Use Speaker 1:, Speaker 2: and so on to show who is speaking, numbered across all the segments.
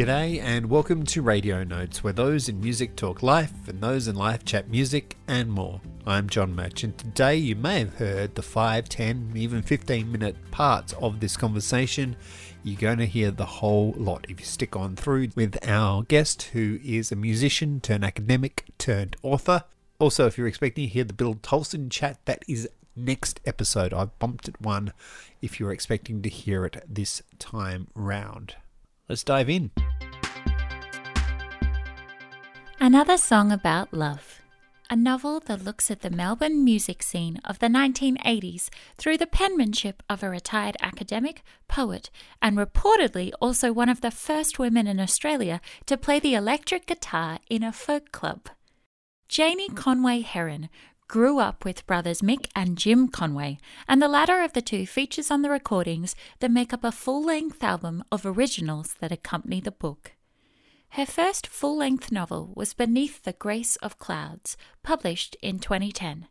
Speaker 1: G'day and welcome to Radio Notes, where those in music talk life and those in life chat music and more. I'm John Murch. Today you may have heard the 5, 10, even 15 minute parts of this conversation. You're going to hear the whole lot if you stick on through with our guest, who is a musician turned academic turned author. Also, if you're expecting to hear the Bill Tolson chat, that is next episode. I've bumped it one if you're expecting to hear it this time round. Let's dive in.
Speaker 2: Another song about love. A novel that looks at the Melbourne music scene of the 1980s through the penmanship of a retired academic, poet, and reportedly also one of the first women in Australia to play the electric guitar in a folk club. Janie Conway Herron grew up with brothers Mick and Jim Conway, and the latter of the two features on the recordings that make up a full length album of originals that accompany the book. Her first full length novel was Beneath the Grace of Clouds, published in 2010.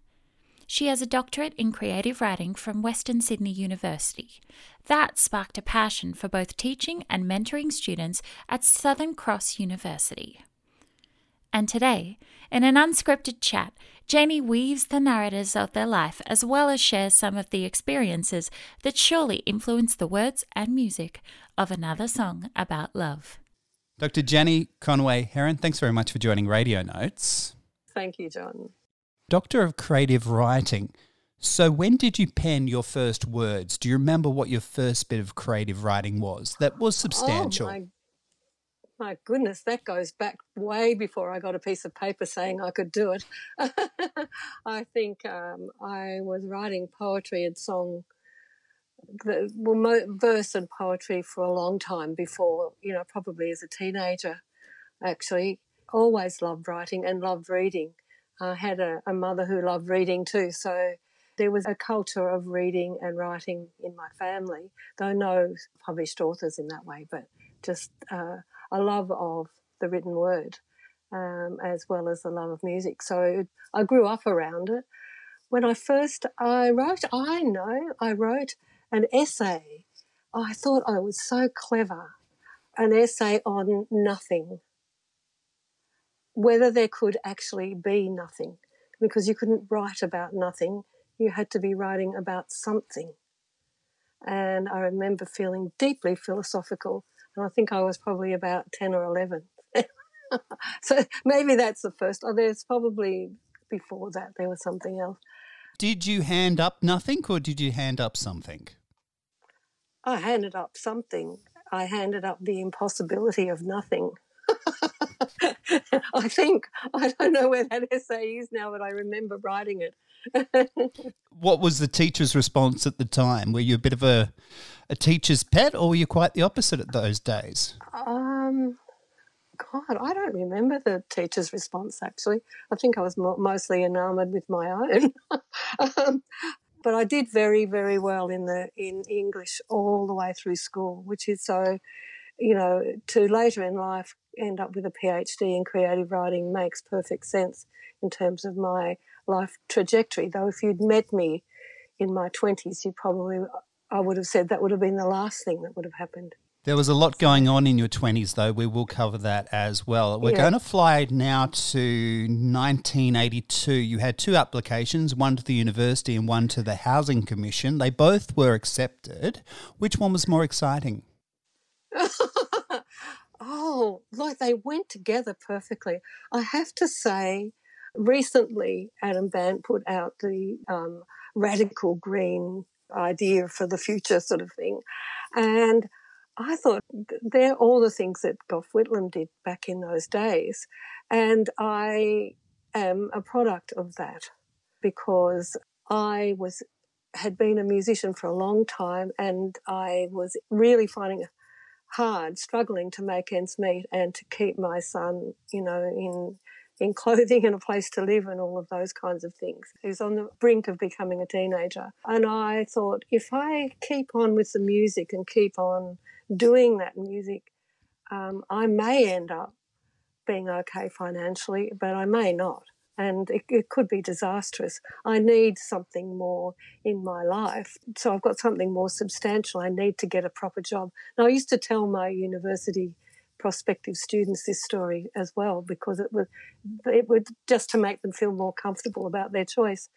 Speaker 2: She has a doctorate in creative writing from Western Sydney University. That sparked a passion for both teaching and mentoring students at Southern Cross University. And today, in an unscripted chat, Janie weaves the narratives of their life as well as shares some of the experiences that surely influence the words and music of another song about love.
Speaker 3: Dr. Jenny Conway Herron, thanks very much for joining Radio Notes.
Speaker 4: Thank you, John.
Speaker 3: Doctor of Creative Writing. So, when did you pen your first words? Do you remember what your first bit of creative writing was? That was oh, substantial.
Speaker 4: Oh, my goodness, that goes back way before I got a piece of paper saying I could do it. I think um, I was writing poetry and song, well, verse and poetry for a long time before, you know, probably as a teenager, actually. Always loved writing and loved reading. I had a, a mother who loved reading too, so there was a culture of reading and writing in my family, though no published authors in that way, but just uh, a love of the written word um, as well as the love of music. So I grew up around it. When I first I wrote, I know I wrote an essay. I thought I was so clever. An essay on nothing. Whether there could actually be nothing, because you couldn't write about nothing. You had to be writing about something. And I remember feeling deeply philosophical and I think I was probably about 10 or 11. so maybe that's the first. Oh, there's probably before that there was something else.
Speaker 3: Did you hand up nothing or did you hand up something?
Speaker 4: I handed up something. I handed up the impossibility of nothing. I think I don't know where that essay is now, but I remember writing it.
Speaker 3: what was the teacher's response at the time? Were you a bit of a, a teacher's pet, or were you quite the opposite at those days?
Speaker 4: Um, God, I don't remember the teacher's response. Actually, I think I was mo- mostly enamoured with my own. um, but I did very, very well in the in English all the way through school, which is so, you know, to later in life end up with a PhD in creative writing makes perfect sense in terms of my life trajectory. Though if you'd met me in my 20s, you probably, I would have said that would have been the last thing that would have happened.
Speaker 3: There was a lot going on in your 20s, though. We will cover that as well. We're yeah. going to fly now to 1982. You had two applications, one to the university and one to the Housing Commission. They both were accepted. Which one was more exciting?
Speaker 4: oh, like they went together perfectly. I have to say, recently Adam Bandt put out the um, radical green idea for the future sort of thing. And I thought they're all the things that Gough Whitlam did back in those days. And I am a product of that because I was had been a musician for a long time and I was really finding hard, struggling to make ends meet and to keep my son, you know, in in clothing and a place to live and all of those kinds of things. He's on the brink of becoming a teenager. And I thought, if I keep on with the music and keep on doing that music, um, I may end up being okay financially, but I may not. And it, it could be disastrous. I need something more in my life. So I've got something more substantial. I need to get a proper job. Now, I used to tell my university prospective students this story as well because it was it would just to make them feel more comfortable about their choice.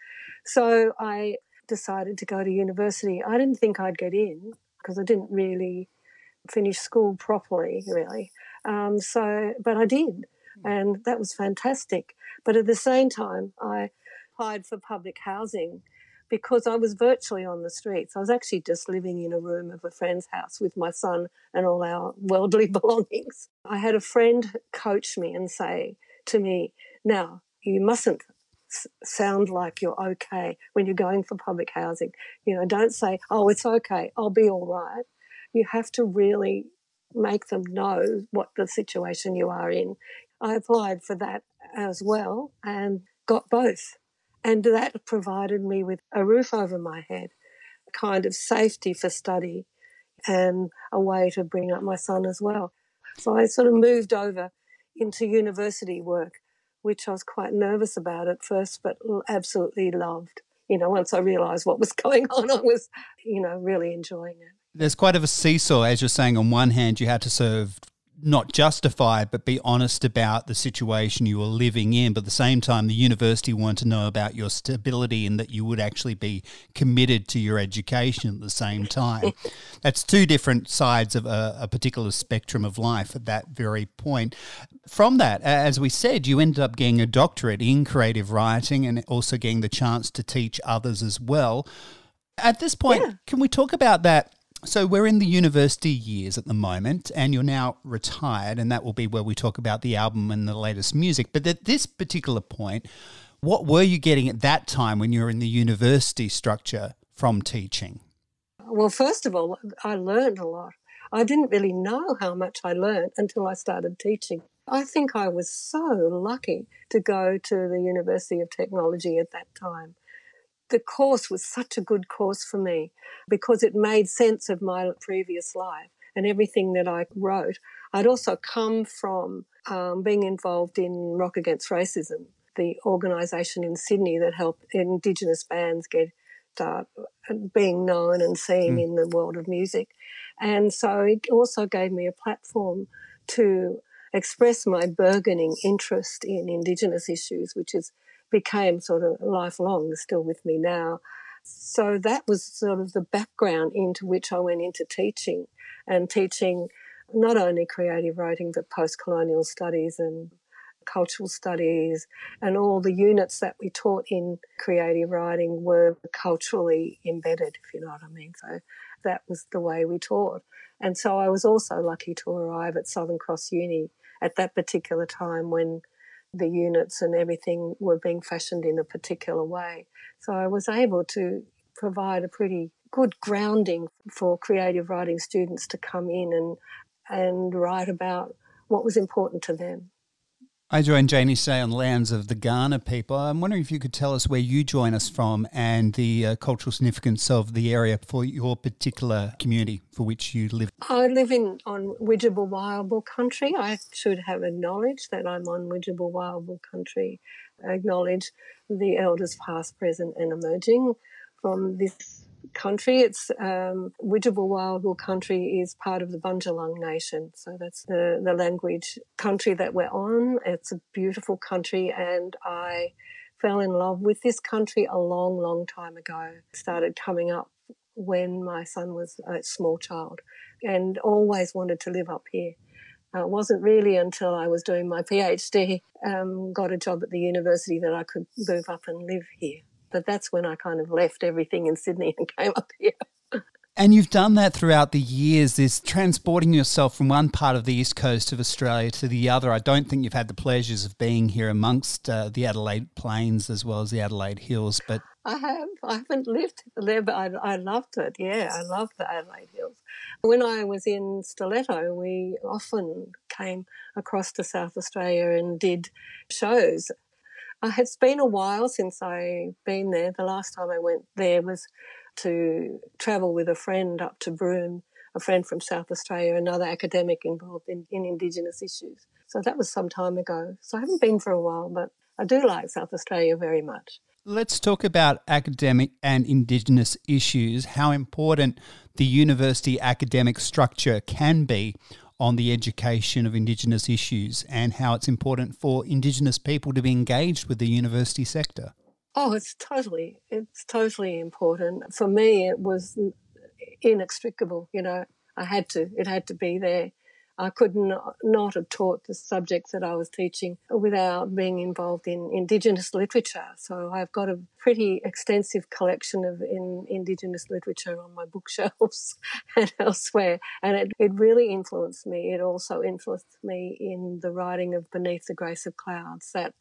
Speaker 4: So I decided to go to university. I didn't think I'd get in because I didn't really finish school properly, really. Um, so, but I did, Mm. and that was fantastic. But at the same time, I applied for public housing because I was virtually on the streets. I was actually just living in a room of a friend's house with my son and all our worldly belongings. I had a friend coach me and say to me, Now, you mustn't sound like you're okay when you're going for public housing. You know, don't say, Oh, it's okay, I'll be all right. You have to really make them know what the situation you are in. I applied for that as well and got both. And that provided me with a roof over my head, kind of safety for study, and a way to bring up my son as well. So I sort of moved over into university work, which I was quite nervous about at first, but absolutely loved. You know, once I realized what was going on, I was, you know, really enjoying it.
Speaker 3: There's quite of a seesaw, as you're saying. On one hand, you had to serve not justify but be honest about the situation you were living in. But at the same time, the university wanted to know about your stability and that you would actually be committed to your education at the same time. That's two different sides of a, a, particular spectrum of life at that very point. From that, as we said, you ended up getting a doctorate in creative writing and also getting the chance to teach others as well. At this point, yeah. can we talk about that? So we're in the university years at the moment, and you're now retired, and that will be where we talk about the album and the latest music. But at this particular point, what were you getting at that time when you were in the university structure from teaching?
Speaker 4: Well, first of all, I learned a lot. I didn't really know how much I learned until I started teaching. I think I was so lucky to go to the University of Technology at that time the course was such a good course for me because it made sense of my previous life and everything that I wrote. I'd also come from um, being involved in Rock Against Racism, the organisation in Sydney that helped Indigenous bands get start being known and seen mm. in the world of music. And so it also gave me a platform to express my burgeoning interest in Indigenous issues, which is became sort of lifelong, still with me now. So that was sort of the background into which I went into teaching and teaching not only creative writing, but post colonial studies and cultural studies and all the units that we taught in creative writing were culturally embedded, if you know what I mean. So that was the way we taught. And so I was also lucky to arrive at Southern Cross Uni at that particular time when the units and everything were being fashioned in a particular way. So I was able to provide a pretty good grounding for creative writing students to come in and and write about what was important to them.
Speaker 3: I joined Janie Shea on lands of the Kaurna people. I'm wondering if you could tell us where you join us from and the uh, cultural significance of the area for your particular community for which you live.
Speaker 4: I live in on Widjabul Wiyalbul country. I should have acknowledged that I'm on Widjabul Wiyalbul country. I acknowledge the elders past, present and emerging from this country. It's um, Widjabul Wiyalbul country is part of the Bundjalung Nation. So that's the, the language country that we're on. It's a beautiful country and I fell in love with this country a long, long time ago. Started coming up when my son was a small child and always wanted to live up here. Uh, it wasn't really until I was doing my PhD, um, got a job at the university that I could move up and live here. But that's when I kind of left everything in Sydney and came up here.
Speaker 3: And you've done that throughout the years, this transporting yourself from one part of the east coast of Australia to the other. I don't think you've had the pleasures of being here amongst uh, the Adelaide Plains as well as the Adelaide Hills, but
Speaker 4: I have. I haven't lived there, but I, I loved it. Yeah, I loved the Adelaide Hills. When I was in Stiletto, we often came across to South Australia and did shows. It's been a while since I've been there. The last time I went there was to travel with a friend up to Broome, a friend from South Australia, another academic involved in, in Indigenous issues. So that was some time ago. So I haven't been for a while, but I do like South Australia very much.
Speaker 3: Let's talk about academic and Indigenous issues, how important the university academic structure can be on the education of Indigenous issues and how it's important for Indigenous people to be engaged with the university sector.
Speaker 4: Oh, it's totally, it's totally important. For me, it was inextricable. You know, I had to, it had to be there. I could not, not have taught the subjects that I was teaching without being involved in Indigenous literature. So I've got a pretty extensive collection of in, Indigenous literature on my bookshelves and elsewhere. And it, it really influenced me. It also influenced me in the writing of Beneath the Grace of Clouds. That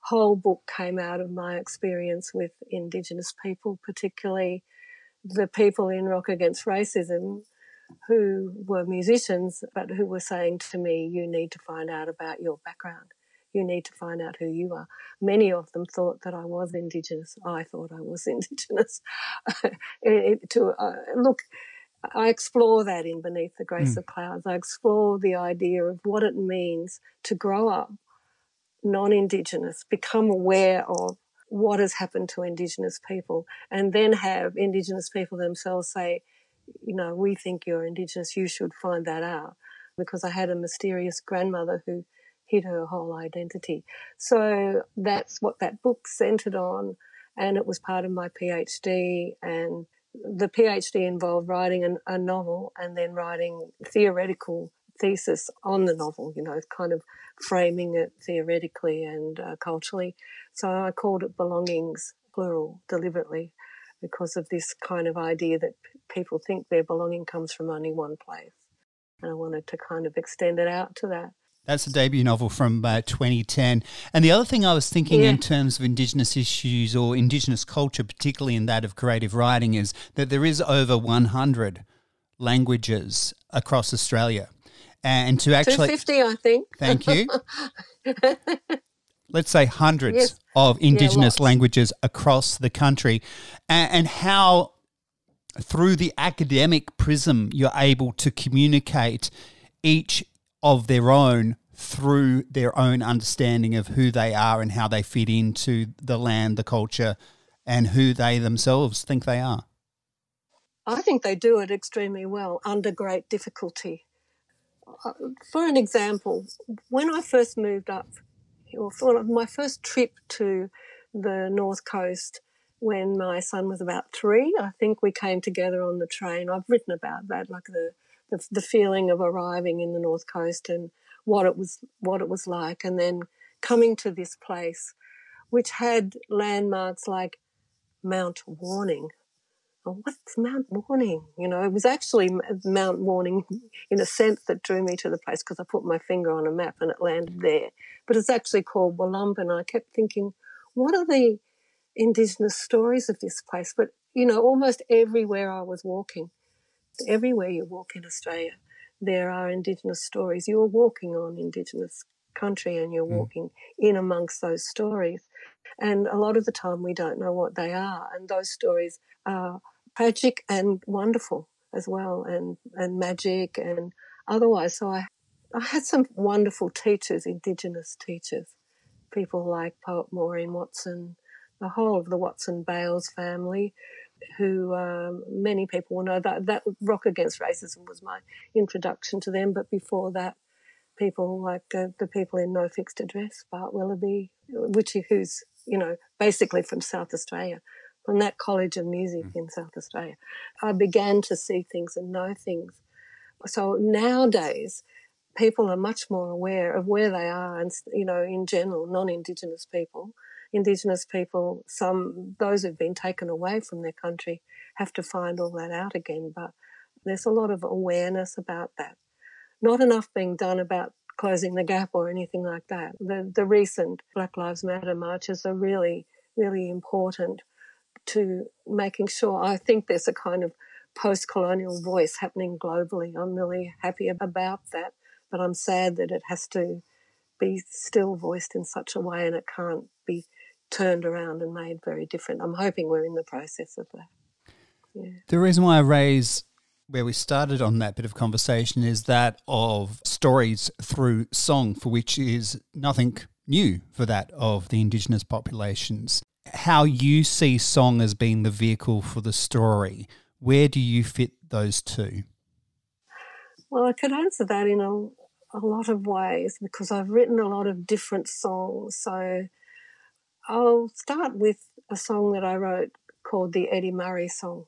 Speaker 4: whole book came out of my experience with Indigenous people, particularly the people in Rock Against Racism who were musicians, but who were saying to me, You need to find out about your background. You need to find out who you are. Many of them thought that I was Indigenous. I thought I was Indigenous. it, to uh, look, I explore that in Beneath the Grace mm. of Clouds. I explore the idea of what it means to grow up non Indigenous, become aware of what has happened to Indigenous people, and then have Indigenous people themselves say, you know, we think you're Indigenous, you should find that out. Because I had a mysterious grandmother who hid her whole identity. So that's what that book centered on. And it was part of my PhD. And the PhD involved writing an, a novel and then writing theoretical thesis on the novel, you know, kind of framing it theoretically and uh, culturally. So I called it Belongings, plural, deliberately because of this kind of idea that p- people think their belonging comes from only one place. And I wanted to kind of extend it out to that.
Speaker 3: That's the debut novel from uh, 2010. And the other thing I was thinking yeah. in terms of Indigenous issues or Indigenous culture, particularly in that of creative writing, is that there is over 100 languages across Australia. And to actually.
Speaker 4: 250, I think.
Speaker 3: Thank you. let's say hundreds yes. of indigenous yeah, languages across the country. And, and, how through the academic prism you're able to communicate each of their own through their own understanding of who they are and how they fit into the land the culture and who they themselves think they are.
Speaker 4: I think they do it extremely well under great difficulty. Uh, for an example when i first moved up or my first trip to the North Coast when my son was about three. I think we came together on the train. I've written about that, like the, the, the feeling of arriving in the North Coast and what it was what it was like, and then coming to this place, which had landmarks like Mount Warning, oh, what's Mount Warning? You know, it was actually Mount Warning in a sense that drew me to the place because I put my finger on a map and it landed there. But it's actually called Wollumbin. And I kept thinking, what are the indigenous stories of this place? But, you know, almost everywhere I was walking, everywhere you walk in Australia, there are indigenous stories. You're walking on indigenous country and you're mm. walking in amongst those stories. And a lot of the time we don't know what they are. And those stories are tragic and wonderful as well, and and magic and otherwise. So I I had some wonderful teachers, Indigenous teachers, people like poet Maureen Watson, the whole of the Watson Bayles family, who um, many people will know that that Rock Against Racism was my introduction to them. But before that, people like uh, the people in No Fixed Address, Bart Willoughby, which who's you know basically from South Australia, from that College of Music mm. in South Australia. I began to see things and know things. So nowadays, people are much more aware of where they are, and you know, in general, non-Indigenous people, Indigenous people, some those who've been taken away from their country, have to find all that out again. But there's a lot of awareness about that. Not enough being done about closing the gap or anything like that. The the recent Black Lives Matter marches are really really important to making sure. I think there's a kind of post colonial voice happening globally. I'm really happy about that, but I'm sad that it has to be still voiced in such a way and it can't be turned around and made very different. I'm hoping we're in the process of that.
Speaker 3: Yeah. The reason why I raise where we started on that bit of conversation is that of stories through song, for which is nothing new for that of the Indigenous populations how you see song as being the vehicle for the story. Where do you fit those two?
Speaker 4: Well, I could answer that in a, a lot of ways because I've written a lot of different songs. So I'll start with a song that I wrote called the Eddie Murray song,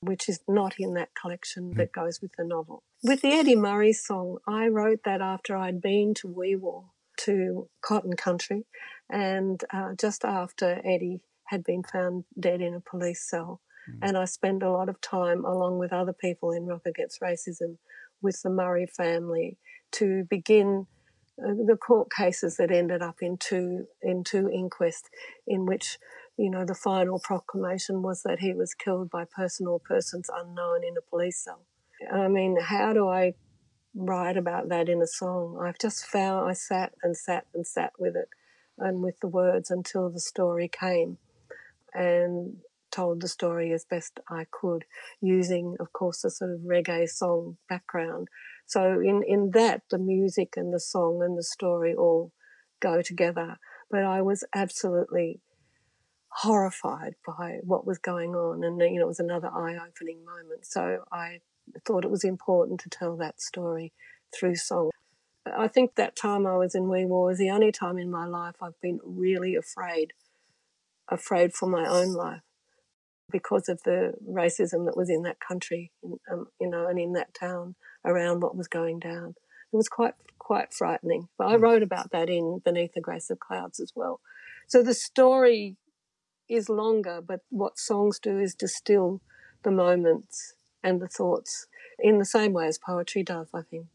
Speaker 4: which is not in that collection hmm. that goes with the novel. With the Eddie Murray song, I wrote that after I'd been to Wee Waa, to Cotton Country, and uh, just after Eddie had been found dead in a police cell. Mm. And I spent a lot of time, along with other people in Rock Against Racism, with the Murray family to begin uh, the court cases that ended up in two in two inquests, in which you know the final proclamation was that he was killed by person or persons unknown in a police cell. I mean, how do I write about that in a song? I've just found I sat and sat and sat with it and with the words until the story came, and told the story as best I could, using, of course, a sort of reggae song background. So in, in that, the music and the song and the story all go together. But I was absolutely horrified by what was going on. And, you know, it was another eye opening moment. So I thought it was important to tell that story through song. I think that time I was in Wee Waa was the only time in my life I've been really afraid, afraid for my own life because of the racism that was in that country, um, you know, and in that town around what was going down. It was quite quite frightening. But I hmm. wrote about that in Beneath the Grace of Clouds as well. So the story is longer, but what songs do is distill the moments and the thoughts in the same way as poetry does, I think.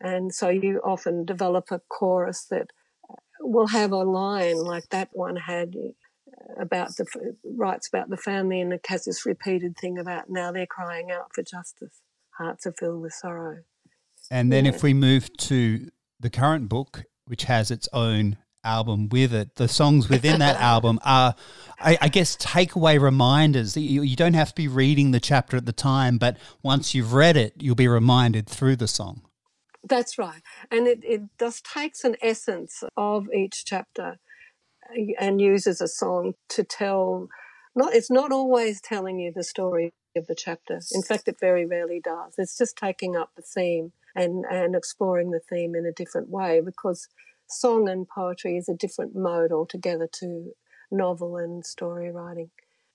Speaker 4: And so you often develop a chorus that uh, will have a line like that one had uh, about the uh, writes about the family and has this repeated thing about now they're crying out for justice. Hearts are filled with sorrow.
Speaker 3: And then yeah. if we move to the current book, which has its own album with it, the songs within that album are, I, I, guess, takeaway reminders. You, you don't have to be reading the chapter at the time, but once you've read it, you'll be reminded through the song.
Speaker 4: That's right. And it, it just takes an essence of each chapter and uses a song to tell not it's not always telling you the story of the chapter. In fact it very rarely does. It's just taking up the theme and and exploring the theme in a different way because song and poetry is a different mode altogether to novel and story writing.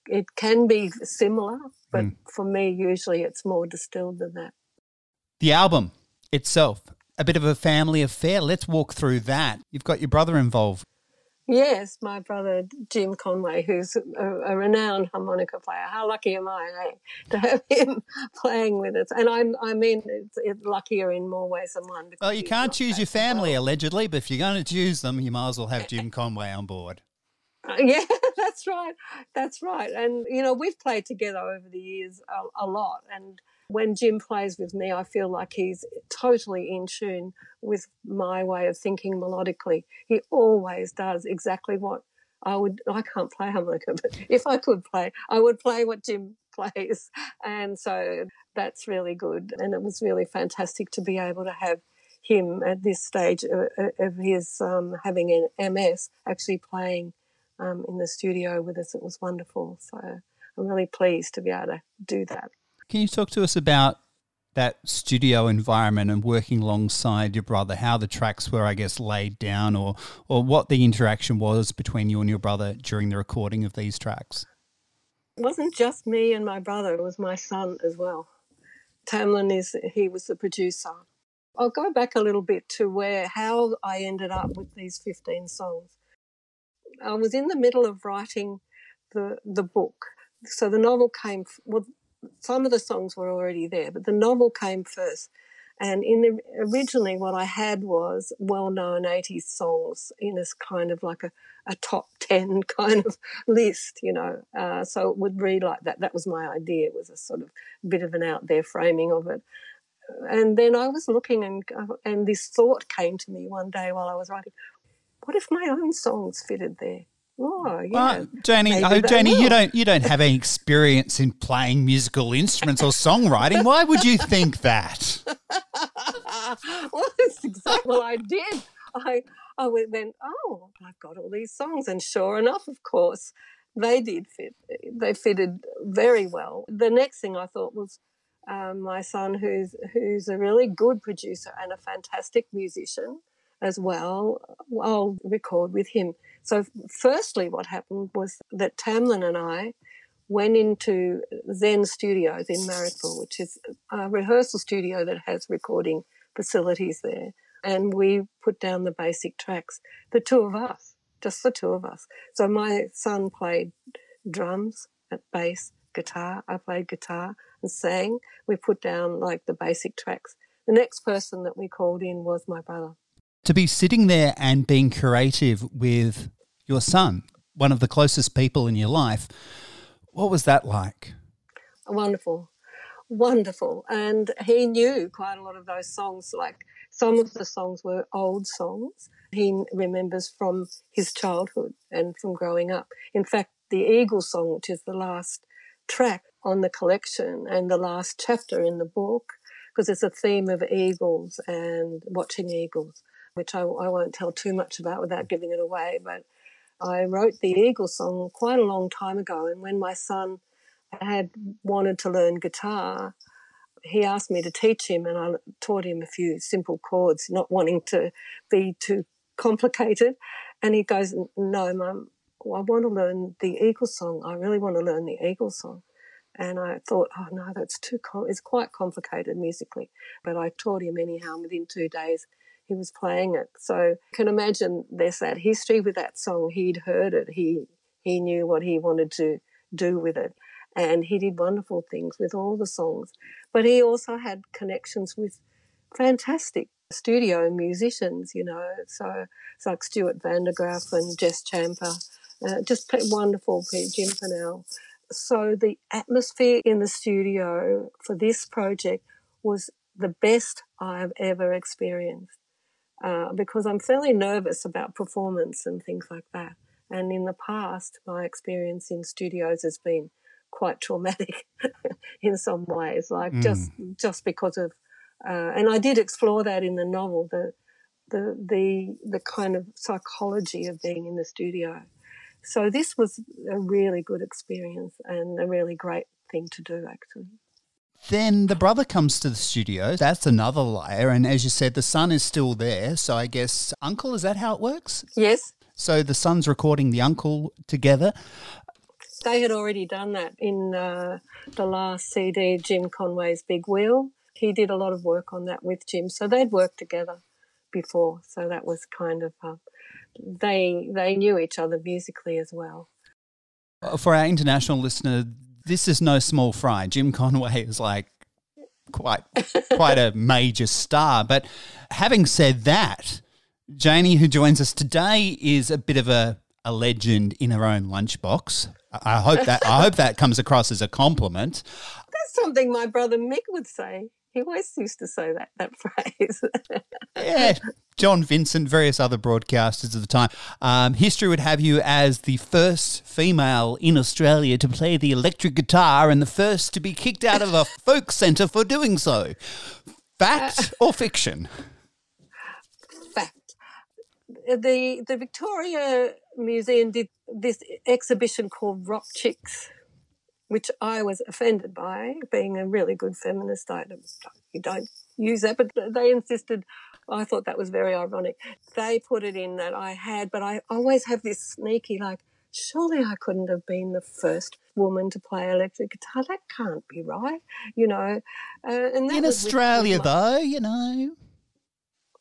Speaker 4: It can be similar but mm. for me usually it's more distilled than that.
Speaker 3: The album itself a bit of a family affair let's walk through that you've got your brother involved
Speaker 4: Yes, my brother Jim Conway, who's a, a, renowned harmonica player. How lucky am I eh, to have him playing with us? And I'm, I mean, it's, it's luckier in more ways than one.
Speaker 3: Well, you can't choose your family well. allegedly, but if you're going to choose them, you might as well have Jim Conway on board.
Speaker 4: Uh, yeah, that's right. That's right. And you know, we've played together over the years a, a lot, and when Jim plays with me, I feel like he's totally in tune with my way of thinking melodically. He always does exactly what I would. I can't play harmonica, but if I could play, I would play what Jim plays. And so that's really good. And it was really fantastic to be able to have him at this stage of his um, having an MS actually playing um, in the studio with us. It was wonderful. So I'm really pleased to be able to do that.
Speaker 3: Can you talk to us about that studio environment and working alongside your brother, how the tracks were, I guess, laid down, or or what the interaction was between you and your brother during the recording of these tracks?
Speaker 4: It wasn't just me and my brother; it was my son as well. Tamlin is he was the producer. I'll go back a little bit to where how I ended up with these fifteen songs. I was in the middle of writing the the book, so the novel came. Well, some of the songs were already there, but the novel came first. And in the, originally, what I had was well-known '80s songs in this kind of like a, a top ten kind of list, you know. Uh, so it would read like that. That was my idea. It was a sort of bit of an out there framing of it. And then I was looking, and and this thought came to me one day while I was writing: What if my own songs fitted there? Oh, yeah. Well,
Speaker 3: Janie, oh, Janie, you don't you don't have any experience in playing musical instruments or songwriting. Why would you think that?
Speaker 4: well, that's exactly what I did. I I went, oh, I've got all these songs, and sure enough, of course, they did fit. They fitted very well. The next thing I thought was, um, my son, who's who's a really good producer and a fantastic musician as well. I'll record with him. So, firstly, what happened was that Tamlin and I went into Zen Studios in Marrickville, which is a rehearsal studio that has recording facilities there. And we put down the basic tracks, the two of us, just the two of us. So my son played drums, uh, bass, guitar. I played guitar and sang. We put down like the basic tracks. The next person that we called in was my brother.
Speaker 3: To be sitting there and being creative with your son, one of the closest people in your life, what was that like?
Speaker 4: Wonderful. Wonderful. And he knew quite a lot of those songs. Like some of the songs were old songs he remembers from his childhood and from growing up. In fact, the Eagle song, which is the last track on the collection and the last chapter in the book, because it's a theme of eagles and watching eagles, which I, I won't tell too much about without mm. giving it away. But I wrote the Eagle song quite a long time ago, and when my son had wanted to learn guitar, he asked me to teach him, and I taught him a few simple chords, not wanting to be too complicated. And he goes, "No, mum, I want to learn the Eagle song. I really want to learn the Eagle song." And I thought, "Oh no, that's too. Com- it's quite complicated musically." But I taught him anyhow. Within two days, he was playing it. So you can imagine there's that history with that song. He'd heard it. He he knew what he wanted to do with it. And he did wonderful things with all the songs. But he also had connections with fantastic studio musicians, you know. So it's like Stuart Vandergraff and Jess Champa, uh, just wonderful, Jim Fennell. So the atmosphere in the studio for this project was the best I've ever experienced uh, because I'm fairly nervous about performance and things like that. And in the past, my experience in studios has been quite traumatic in some ways, like mm. just just because of. Uh, and I did explore that in the novel, the the the the kind of psychology of being in the studio. So this was a really good experience and a really great thing to do, actually.
Speaker 3: Then the brother comes to the studio. That's another layer. And as you said, the son is still there. So I guess uncle, is that how it works?
Speaker 4: Yes.
Speaker 3: So the son's recording the uncle together.
Speaker 4: They had already done that in uh, the last CD, Jim Conway's Big Wheel. He did a lot of work on that with Jim. So they'd worked together before. So that was kind of, uh, they, they knew each other musically as well.
Speaker 3: For our international listener, this is no small fry. Jim Conway is like quite quite a major star. But having said that, Janie, who joins us today, is a bit of a, a legend in her own lunchbox. I hope that I hope that comes across as a compliment.
Speaker 4: That's something my brother Mick would say. He always used to say that that phrase.
Speaker 3: yeah, John Vincent, various other broadcasters of the time. Um, history would have you as the first female in Australia to play the electric guitar and the first to be kicked out of a folk centre for doing so. Fact uh, or fiction?
Speaker 4: Fact. The the Victoria Museum did this exhibition called Rock Chicks which I was offended by, being a really good feminist. I don't, you don't use that, but they insisted. I thought that was very ironic. They put it in that I had, but I always have this sneaky like, surely I couldn't have been the first woman to play electric guitar. That can't be right, you know. Uh, and
Speaker 3: in Australia, with, though, you know.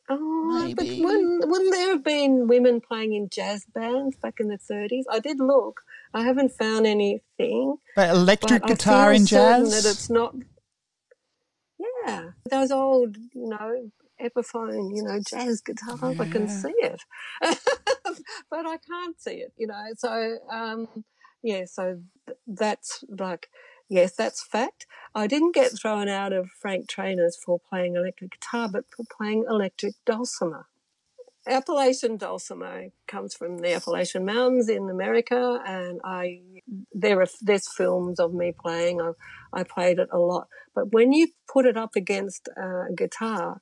Speaker 4: Oh, Maybe. but wouldn't, wouldn't there have been women playing in jazz bands back in the 30s? I did look, I haven't found anything.
Speaker 3: But electric but guitar in jazz?
Speaker 4: That it's not. Yeah, those old, you know, Epiphone, you know, jazz guitars. Yeah. I can see it, but I can't see it. You know, so um, yeah, so th- that's like. Yes, that's fact. I didn't get thrown out of Frank Traynor's for playing electric guitar, but for playing electric dulcimer. Appalachian dulcimer comes from the Appalachian Mountains in America, and I there are there's films of me playing. I I played it a lot, but when you put it up against a guitar,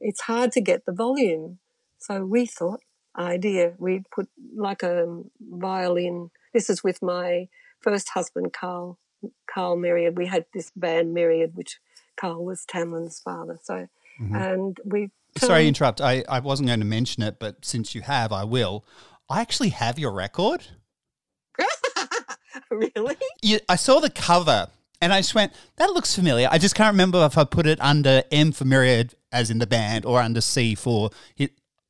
Speaker 4: it's hard to get the volume. So we thought, idea, we put like a violin. This is with my first husband, Carl Carl Myriad. We had this band Myriad, which Carl was Tamlin's father. So, mm-hmm. and we.
Speaker 3: Sorry to interrupt. I, I wasn't going to mention it, but since you have, I will. I actually have your record.
Speaker 4: really?
Speaker 3: You, I saw the cover and I just went, that looks familiar. I just can't remember if I put it under M for Myriad, as in the band, or under C for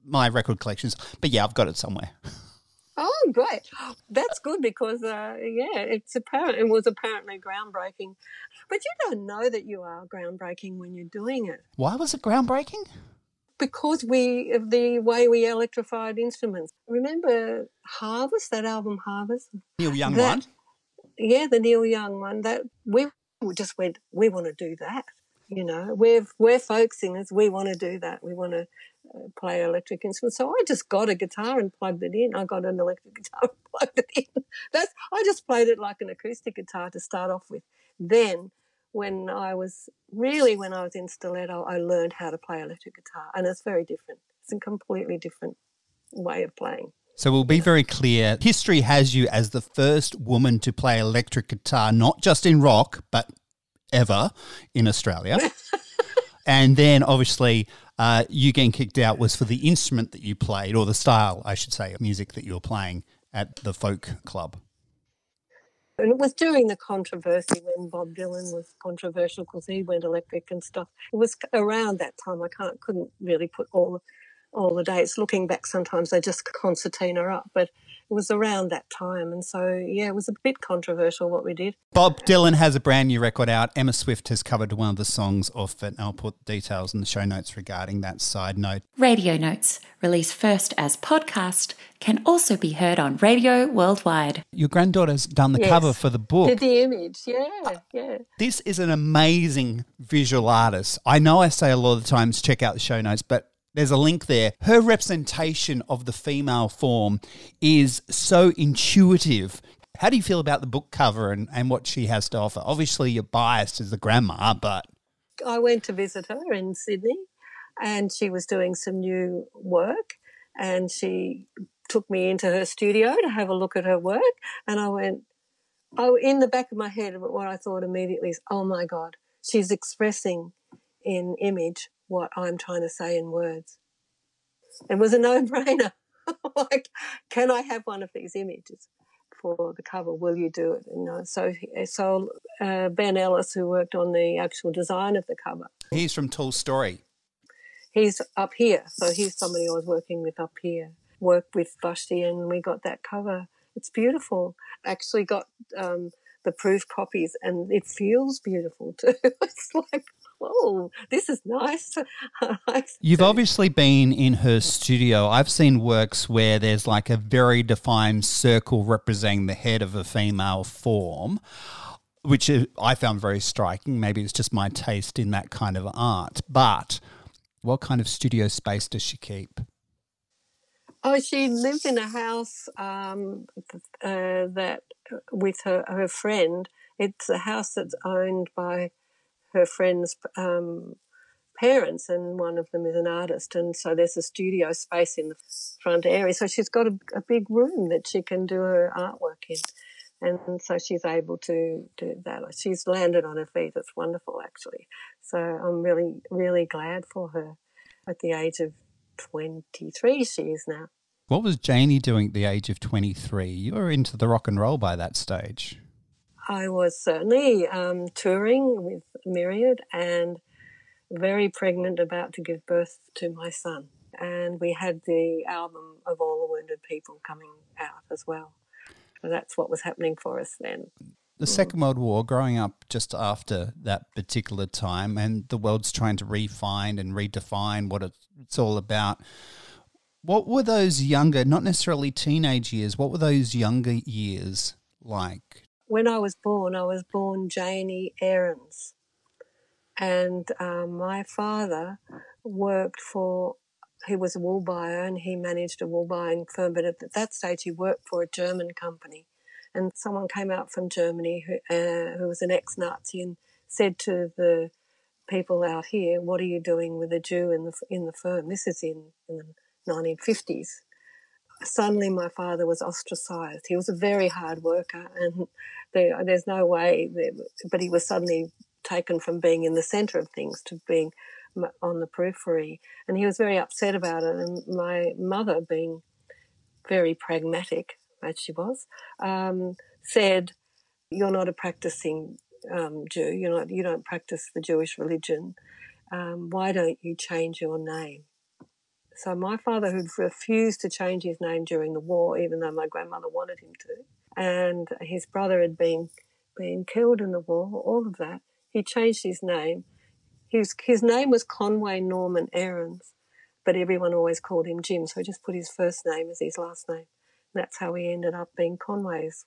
Speaker 3: my record collections. But yeah, I've got it somewhere.
Speaker 4: Oh, great! That's good because uh, yeah, it's apparent. It was apparently groundbreaking, but you don't know that you are groundbreaking when you're doing it.
Speaker 3: Why was it groundbreaking?
Speaker 4: Because we of the way we electrified instruments. Remember Harvest, that album Harvest.
Speaker 3: Neil Young that, one.
Speaker 4: Yeah, the Neil Young one. That we just went. We want to do that. You know, we're we're folk singers. We want to do that. We want to uh, play electric instruments. So I just got a guitar and plugged it in. I got an electric guitar and plugged it in. That's I just played it like an acoustic guitar to start off with. Then when I was really when I was in stiletto, I learned how to play electric guitar, and it's very different. It's a completely different way of playing.
Speaker 3: So we'll be very clear. History has you as the first woman to play electric guitar, not just in rock, but ever in Australia. and then obviously uh, you getting kicked out was for the instrument that you played, or the style, I should say, of music that you were playing at the folk club.
Speaker 4: And it was during the controversy when Bob Dylan was controversial because he went electric and stuff. It was around that time. I can't couldn't really put all all the dates. Looking back, sometimes I just concertina up, but was around that time. And so, yeah, it was a bit controversial what we did.
Speaker 3: Bob Dylan has a brand new record out. Emma Swift has covered one of the songs off it, and I'll put details in the show notes regarding that side note.
Speaker 2: Radio Notes, released first as podcast, can also be heard on radio worldwide.
Speaker 3: Your granddaughter's done the yes. cover for the book.
Speaker 4: Did the image, yeah, yeah.
Speaker 3: This is an amazing visual artist. I know I say a lot of the times check out the show notes, but there's a link there. Her representation of the female form is so intuitive. How do you feel about the book cover and, and what she has to offer? Obviously, you're biased as the grandma, but.
Speaker 4: I went to visit her in Sydney and she was doing some new work and she took me into her studio to have a look at her work and I went, oh, in the back of my head, what I thought immediately is, oh my God, she's expressing in image what I'm trying to say in words. It was a no brainer. like, can I have one of these images for the cover? Will you do it? You know, so so uh, Ben Ellis, who worked on the actual design of the cover,
Speaker 3: he's from Tall Story.
Speaker 4: He's up here, so he's somebody I was working with up here. Worked with Vashti, and we got that cover. It's beautiful. Actually, got um, the proof copies, and it feels beautiful too. it's like oh, this is nice.
Speaker 3: You've obviously been in her studio. I've seen works where there's like a very defined circle representing the head of a female form, which I found very striking. Maybe it's just my taste in that kind of art. But what kind of studio space does she keep?
Speaker 4: Oh, she lived in a house um, uh, that with her her friend. It's a house that's owned by her friend's um, parents, and one of them is an artist, and so there's a studio space in the front area. So she's got a, a big room that she can do her artwork in, and so she's able to do that. She's landed on her feet. It's wonderful, actually. So I'm really, really glad for her. At the age of 23, she is now.
Speaker 3: What was Janie doing at the age of 23? You were into the rock and roll by that stage.
Speaker 4: I was certainly um, touring with Myriad and very pregnant, about to give birth to my son. And we had the album of All the Wounded People coming out as well. So that's what was happening for us then.
Speaker 3: The Second World War, growing up just after that particular time, and the world's trying to refine and redefine what it's all about. What were those younger, not necessarily teenage years, what were those younger years like?
Speaker 4: When I was born, I was born Janie Aarons. And um, my father worked for, he was a wool buyer and he managed a wool buying firm, but at that stage he worked for a German company. And someone came out from Germany who, uh, who was an ex Nazi and said to the people out here, What are you doing with a Jew in the, in the firm? This is in, in the 1950s suddenly my father was ostracized. He was a very hard worker, and there, there's no way, that, but he was suddenly taken from being in the centre of things to being on the periphery. And he was very upset about it. And my mother, being very pragmatic, as she was, um, said, "You're not a practicing um, Jew. You're not. You don't practice the Jewish religion. Um, why don't you change your name?" So my father, who'd refused to change his name during the war, even though my grandmother wanted him to, and his brother had been been killed in the war, all of that, he changed his name. His his name was Conway Norman Aarons, but everyone always called him Jim, so he just put his first name as his last name. That's how he ended up being Conway's.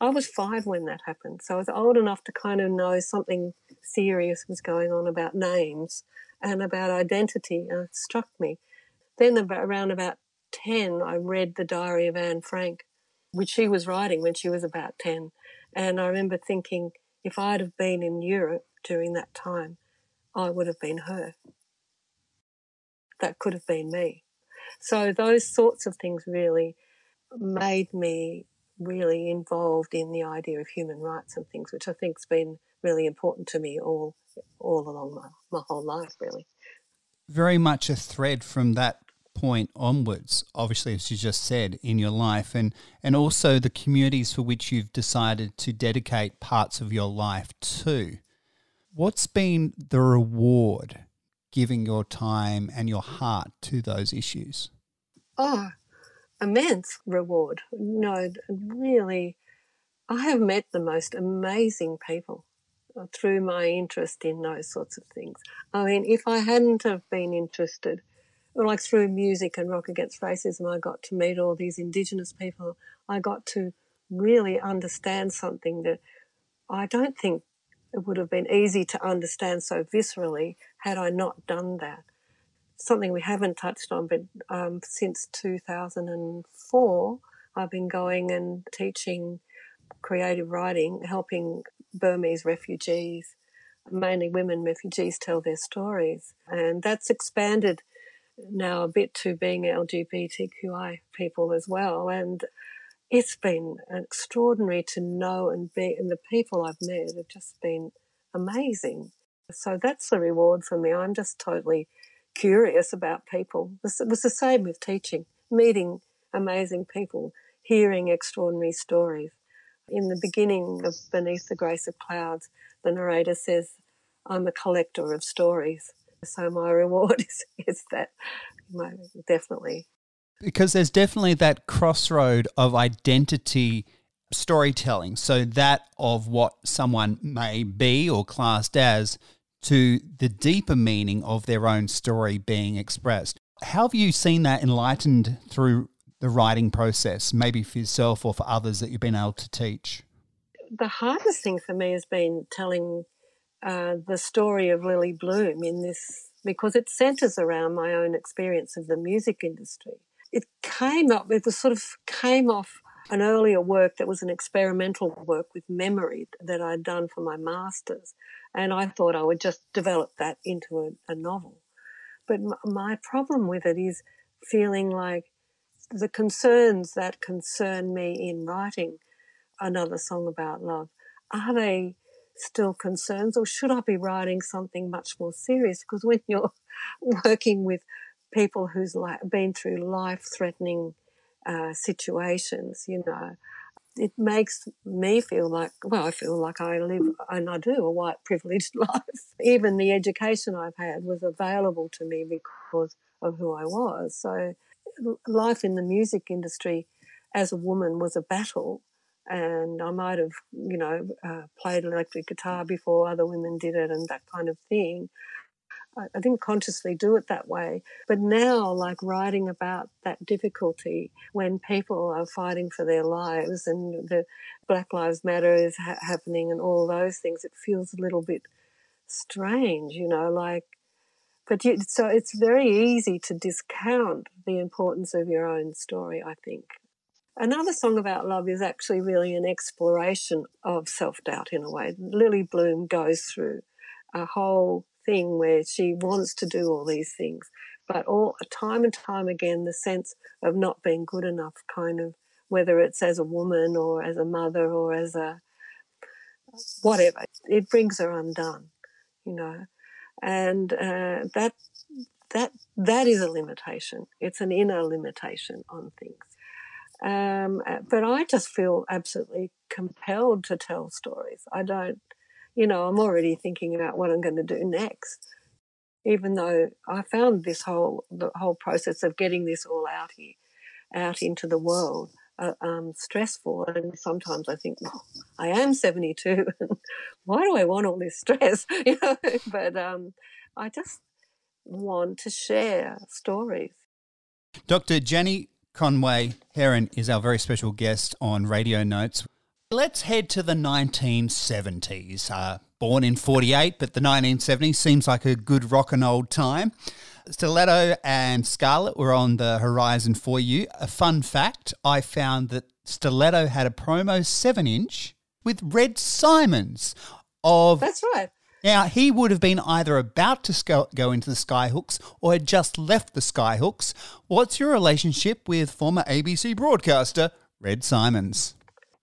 Speaker 4: I was five when that happened, so I was old enough to kind of know something serious was going on about names and about identity, and it struck me. Then, about, around about 10, I read the diary of Anne Frank, which she was writing when she was about 10. And I remember thinking, if I'd have been in Europe during that time, I would have been her. That could have been me. So those sorts of things really made me really involved in the idea of human rights and things, which I think's been really important to me all all along my, my whole life, really.
Speaker 3: Very much a thread from that point onwards, obviously, as you just said, in your life, and, and also the communities for which you've decided to dedicate parts of your life to. What's been the reward giving your time and your heart to those issues?
Speaker 4: Oh, immense reward. No, really, I have met the most amazing people uh, through my interest in those sorts of things. I mean, if I hadn't have been interested, like through music and Rock Against Racism, I got to meet all these Indigenous people. I got to really understand something that I don't think it would have been easy to understand so viscerally had I not done that. Something we haven't touched on, but um, since 2004, I've been going and teaching creative writing, helping Burmese refugees, mainly women refugees, tell their stories. And that's expanded now a bit to being LGBTQI people as well. And it's been extraordinary to know and be, and the people I've met have just been amazing. So that's the reward for me. I'm just totally curious about people. It was the same with teaching, meeting amazing people, hearing extraordinary stories. In the beginning of Beneath the Grace of Clouds, the narrator says, I'm a collector of stories. So my reward is, is that, definitely.
Speaker 3: Because there's definitely that crossroad of identity storytelling. So that of what someone may be or classed as to the deeper meaning of their own story being expressed. How have you seen that enlightened through the writing process, maybe for yourself or for others that you've been able to teach?
Speaker 4: The hardest thing for me has been telling uh, the story of Lillie Bloom in this because it centers around my own experience of the music industry. It came up, it was sort of came off an earlier work that was an experimental work with memory that I'd done for my master's. And I thought I would just develop that into a, a novel. But my problem with it is feeling like the concerns that concern me in writing another song about love are they still concerns or should I be writing something much more serious because when you're working with people who's like been through life threatening uh, situations you know it makes me feel like well I feel like I live and I do a white privileged life even the education I've had was available to me because of who I was so life in the music industry as a woman was a battle. And I might have, you know, uh, played electric guitar before other women did it and that kind of thing. I, I didn't consciously do it that way. But now, like writing about that difficulty when people are fighting for their lives and the Black Lives Matter is ha- happening and all those things, it feels a little bit strange, you know, like but you, so it's very easy to discount the importance of your own story, I think. Another song about love is actually really an exploration of self doubt in a way. Lillie Bloom goes through a whole thing where she wants to do all these things, but all time and time again, the sense of not being good enough kind of, whether it's as a woman or as a mother or as a whatever. It brings her undone, you know, and uh, that that that is a limitation. It's an inner limitation on things. Um, uh, but I just feel absolutely compelled to tell stories. I don't, you know, I'm already thinking about what I'm going to do next. Even though I found this whole the whole process of getting this all out here, out into the world, uh, um, stressful. And sometimes I think, well, I am 72, and why do I want all this stress? you know, but um, I just want to share stories.
Speaker 3: Dr. Janie Conway Herron is our very special guest on Radio Notes. Let's head to the 1970s. Uh, born in 48, but the 1970s seems like a good rock and old time. Stiletto and Scarlet were on the horizon for you. A fun fact I found that Stiletto had a promo 7 inch with Red Symons of.
Speaker 4: That's right.
Speaker 3: Now, he would have been either about to go into the Skyhooks or had just left the Skyhooks. What's your relationship with former ABC broadcaster Red Symons?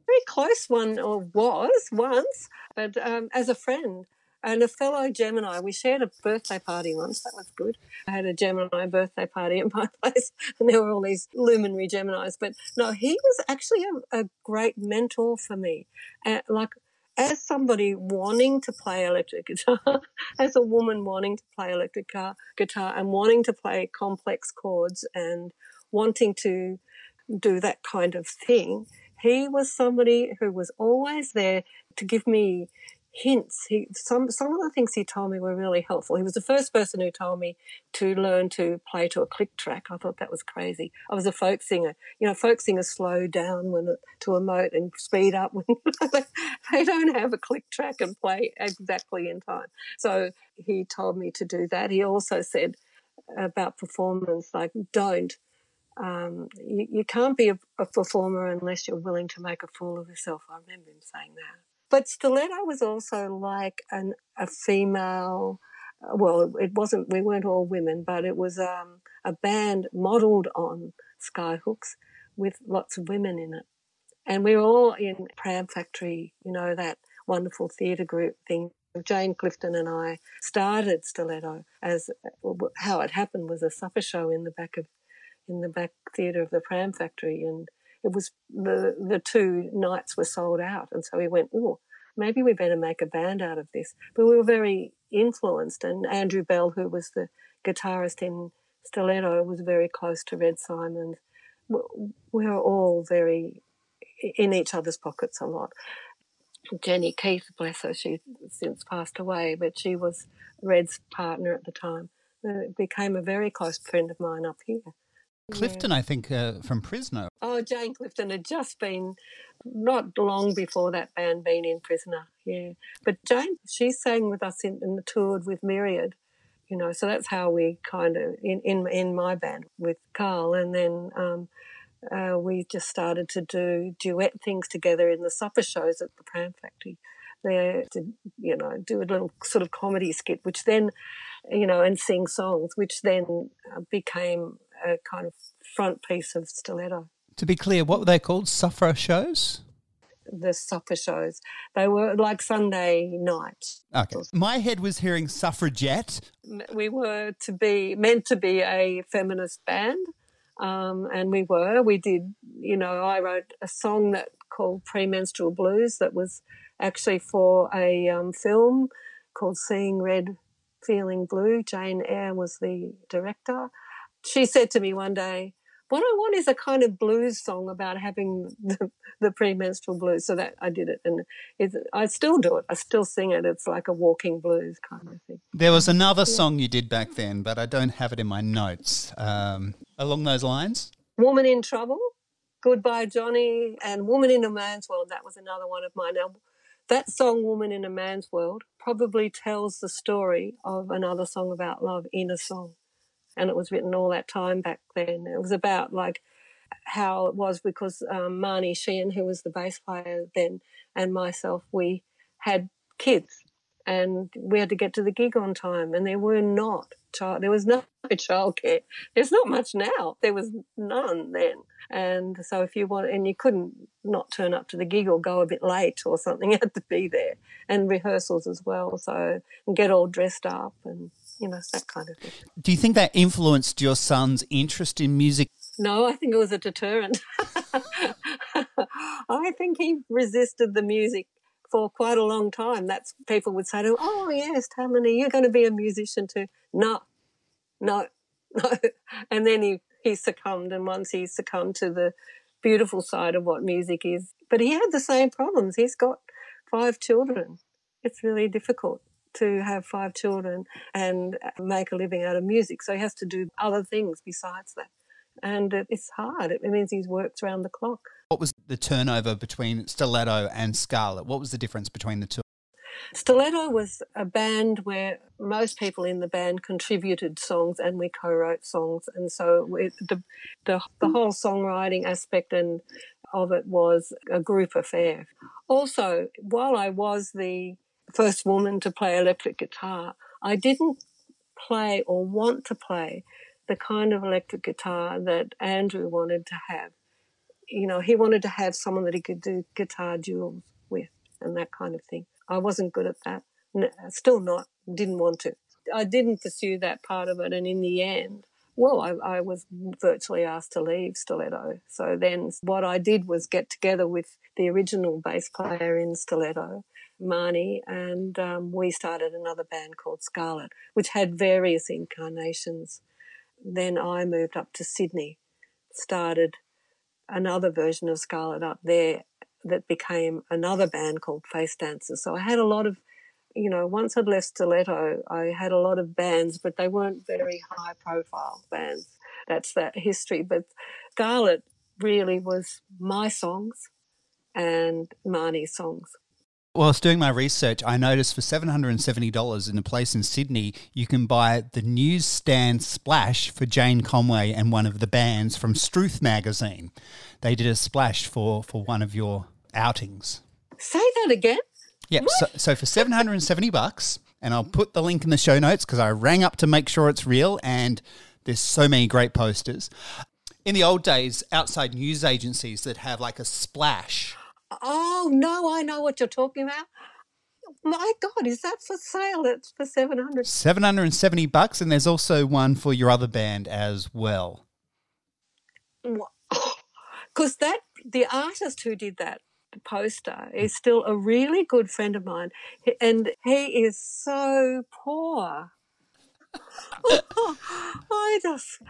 Speaker 4: Very close one, or was once, but um, as a friend and a fellow Gemini. We shared a birthday party once. That was good. I had a Gemini birthday party at my place, and there were all these luminary Geminis. But no, he was actually a, a great mentor for me. Uh, like as somebody wanting to play electric guitar, as a woman wanting to play electric guitar and wanting to play complex chords and wanting to do that kind of thing, he was somebody who was always there to give me hints. He some some of the things he told me were really helpful. He was the first person who told me to learn to play to a click track. I thought that was crazy. I was a folk singer. You know, folk singers slow down when to emote and speed up when they don't have a click track and play exactly in time. So he told me to do that. He also said about performance, like don't. Um, you, you, can't be a, a performer unless you're willing to make a fool of yourself. I remember him saying that. But Stiletto was also like an, a female, uh, well, it wasn't, we weren't all women, but it was um, a band modelled on Skyhooks with lots of women in it. And we were all in Pram Factory, you know, that wonderful theatre group thing. Jane Clifton and I started Stiletto as how it happened was a supper show in the back of in the back theatre of the Pram Factory, and it was the the two nights were sold out, and so we went, oh, maybe we better make a band out of this. But we were very influenced, and Andrew Bell, who was the guitarist in Stiletto, was very close to Red Symons. We were all very in each other's pockets a lot. Jenny Keith, bless her, she's since passed away, but she was Red's partner at the time. It became a very close friend of mine up here.
Speaker 3: Clifton, yeah. I think, uh, from Prisoner.
Speaker 4: Oh, Jane Clifton had just been not long before that band been in Prisoner, yeah. But Jane, she sang with us in, and toured with Myriad, you know. So that's how we kind of in in in my band with Carl, and then um, uh, we just started to do duet things together in the supper shows at the Pram Factory. There to you know do a little sort of comedy skit, which then you know, and sing songs, which then uh, became a kind of front piece of Stiletto.
Speaker 3: To be clear, what were they called? Supper shows?
Speaker 4: The supper shows. They were like Sunday night.
Speaker 3: Okay. My head was hearing suffragette.
Speaker 4: We were to be meant to be a feminist band. Um, and we were. We did, you know, I wrote a song that called Premenstrual Blues that was actually for a um, film called Seeing Red, Feeling Blue. Jane Eyre was the director she said to me one day, what I want is a kind of blues song about having the, the premenstrual blues. So that I did it, and I still do it. I still sing it. It's like a walking blues kind of thing.
Speaker 3: There was another yeah. song you did back then, but I don't have it in my notes. Um, along those lines,
Speaker 4: "Woman in Trouble," "Goodbye Johnny," and "Woman in a Man's World." That was another one of mine. Now, that song, "Woman in a Man's World," probably tells the story of another song about love in a song and it was written all that time back then. It was about like how it was because um, Marnie Sheehan, who was the bass player then, and myself, we had kids, and we had to get to the gig on time, and there were not child. There was no childcare. There's not much now. There was none then, and so if you want, and you couldn't not turn up to the gig or go a bit late or something. You had to be there, and rehearsals as well. So and get all dressed up and you know that kind of thing.
Speaker 3: Do you think that influenced your son's interest in music?
Speaker 4: No, I think it was a deterrent. I think he resisted the music for quite a long time. That's people would say to him, "Oh yes, Tammany, you're going to be a musician too." No, no, no. And then he he succumbed, and once he succumbed to the beautiful side of what music is, but he had the same problems. He's got five children. It's really difficult to have five children and uh, make a living out of music. So he has to do other things besides that. And it's hard. It means he's worked around the clock.
Speaker 3: What was the turnover between Stiletto and Scarlet? What was the difference between the two?
Speaker 4: Stiletto was a band where most people in the band contributed songs and we co-wrote songs, and so the, the the whole songwriting aspect and of it was a group affair. Also, while I was the first woman to play electric guitar, I didn't play or want to play the kind of electric guitar that Andrew wanted to have you know, he wanted to have someone that he could do guitar duels with and that kind of thing. I wasn't good at that. Still not. Didn't want to. I didn't pursue that part of it. And in the end, well, I, I, was virtually asked to leave Stiletto. So then what I did was get together with the original bass player in Stiletto, Marnie, and um, we started another band called Scarlet, which had various incarnations. Then I moved up to Sydney, started another version of Scarlet up there that became another band called Face Dancers. So I had a lot of, you know, once I'd left Stiletto, I had a lot of bands, but they weren't very high profile bands. That's that history. But Scarlet really was my songs and Marnie's songs.
Speaker 3: Was doing my research. I noticed for $770 in a place in Sydney, you can buy the newsstand splash for Jane Conway and one of the bands from Struth magazine. They did a splash for, for one of your outings.
Speaker 4: Say that again.
Speaker 3: Yeah, so, so for 770 bucks, and I'll put the link in the show notes because I rang up to make sure it's real, and there's so many great posters. In the old days, outside news agencies that have like a splash
Speaker 4: Oh no, I know what you're talking about. My God, is that for sale? It's for seven hundred.
Speaker 3: Seven hundred and seventy bucks, and there's also one for your other band as well.
Speaker 4: Because that the artist who did that poster is still a really good friend of mine, and he is so poor. I just.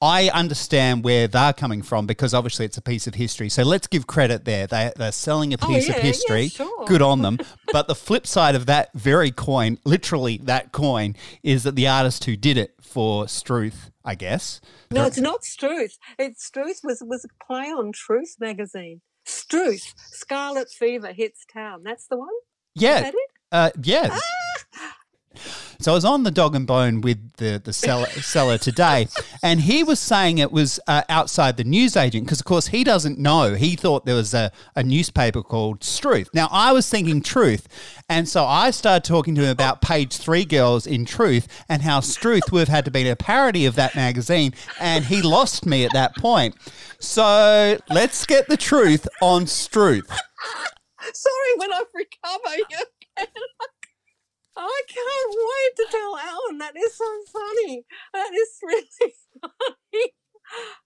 Speaker 3: I understand where they're coming from because obviously it's a piece of history. So let's give credit there. They, they're selling a oh, piece oh, yeah, of history. Yeah, sure. Good on them. but the flip side of that very coin, literally that coin, is that the artist who did it for Struth, I guess.
Speaker 4: No, it's not Struth. It's Struth was, was a play on Truth magazine. Struth, Scarlet Fever hits town. That's the one?
Speaker 3: Yeah. Uh, yeah. Ah! So I was on the dog and bone with the the seller, seller today, and he was saying it was uh, outside the newsagent because, of course, he doesn't know. He thought there was a, a newspaper called Struth. Now I was thinking Truth, and so I started talking to him about page three girls in Truth and how Struth would have had to be a parody of that magazine, and he lost me at that point. So let's get the truth on Struth.
Speaker 4: Sorry, when I recover, you I can't wait to tell Alan. That is so funny. That is really funny.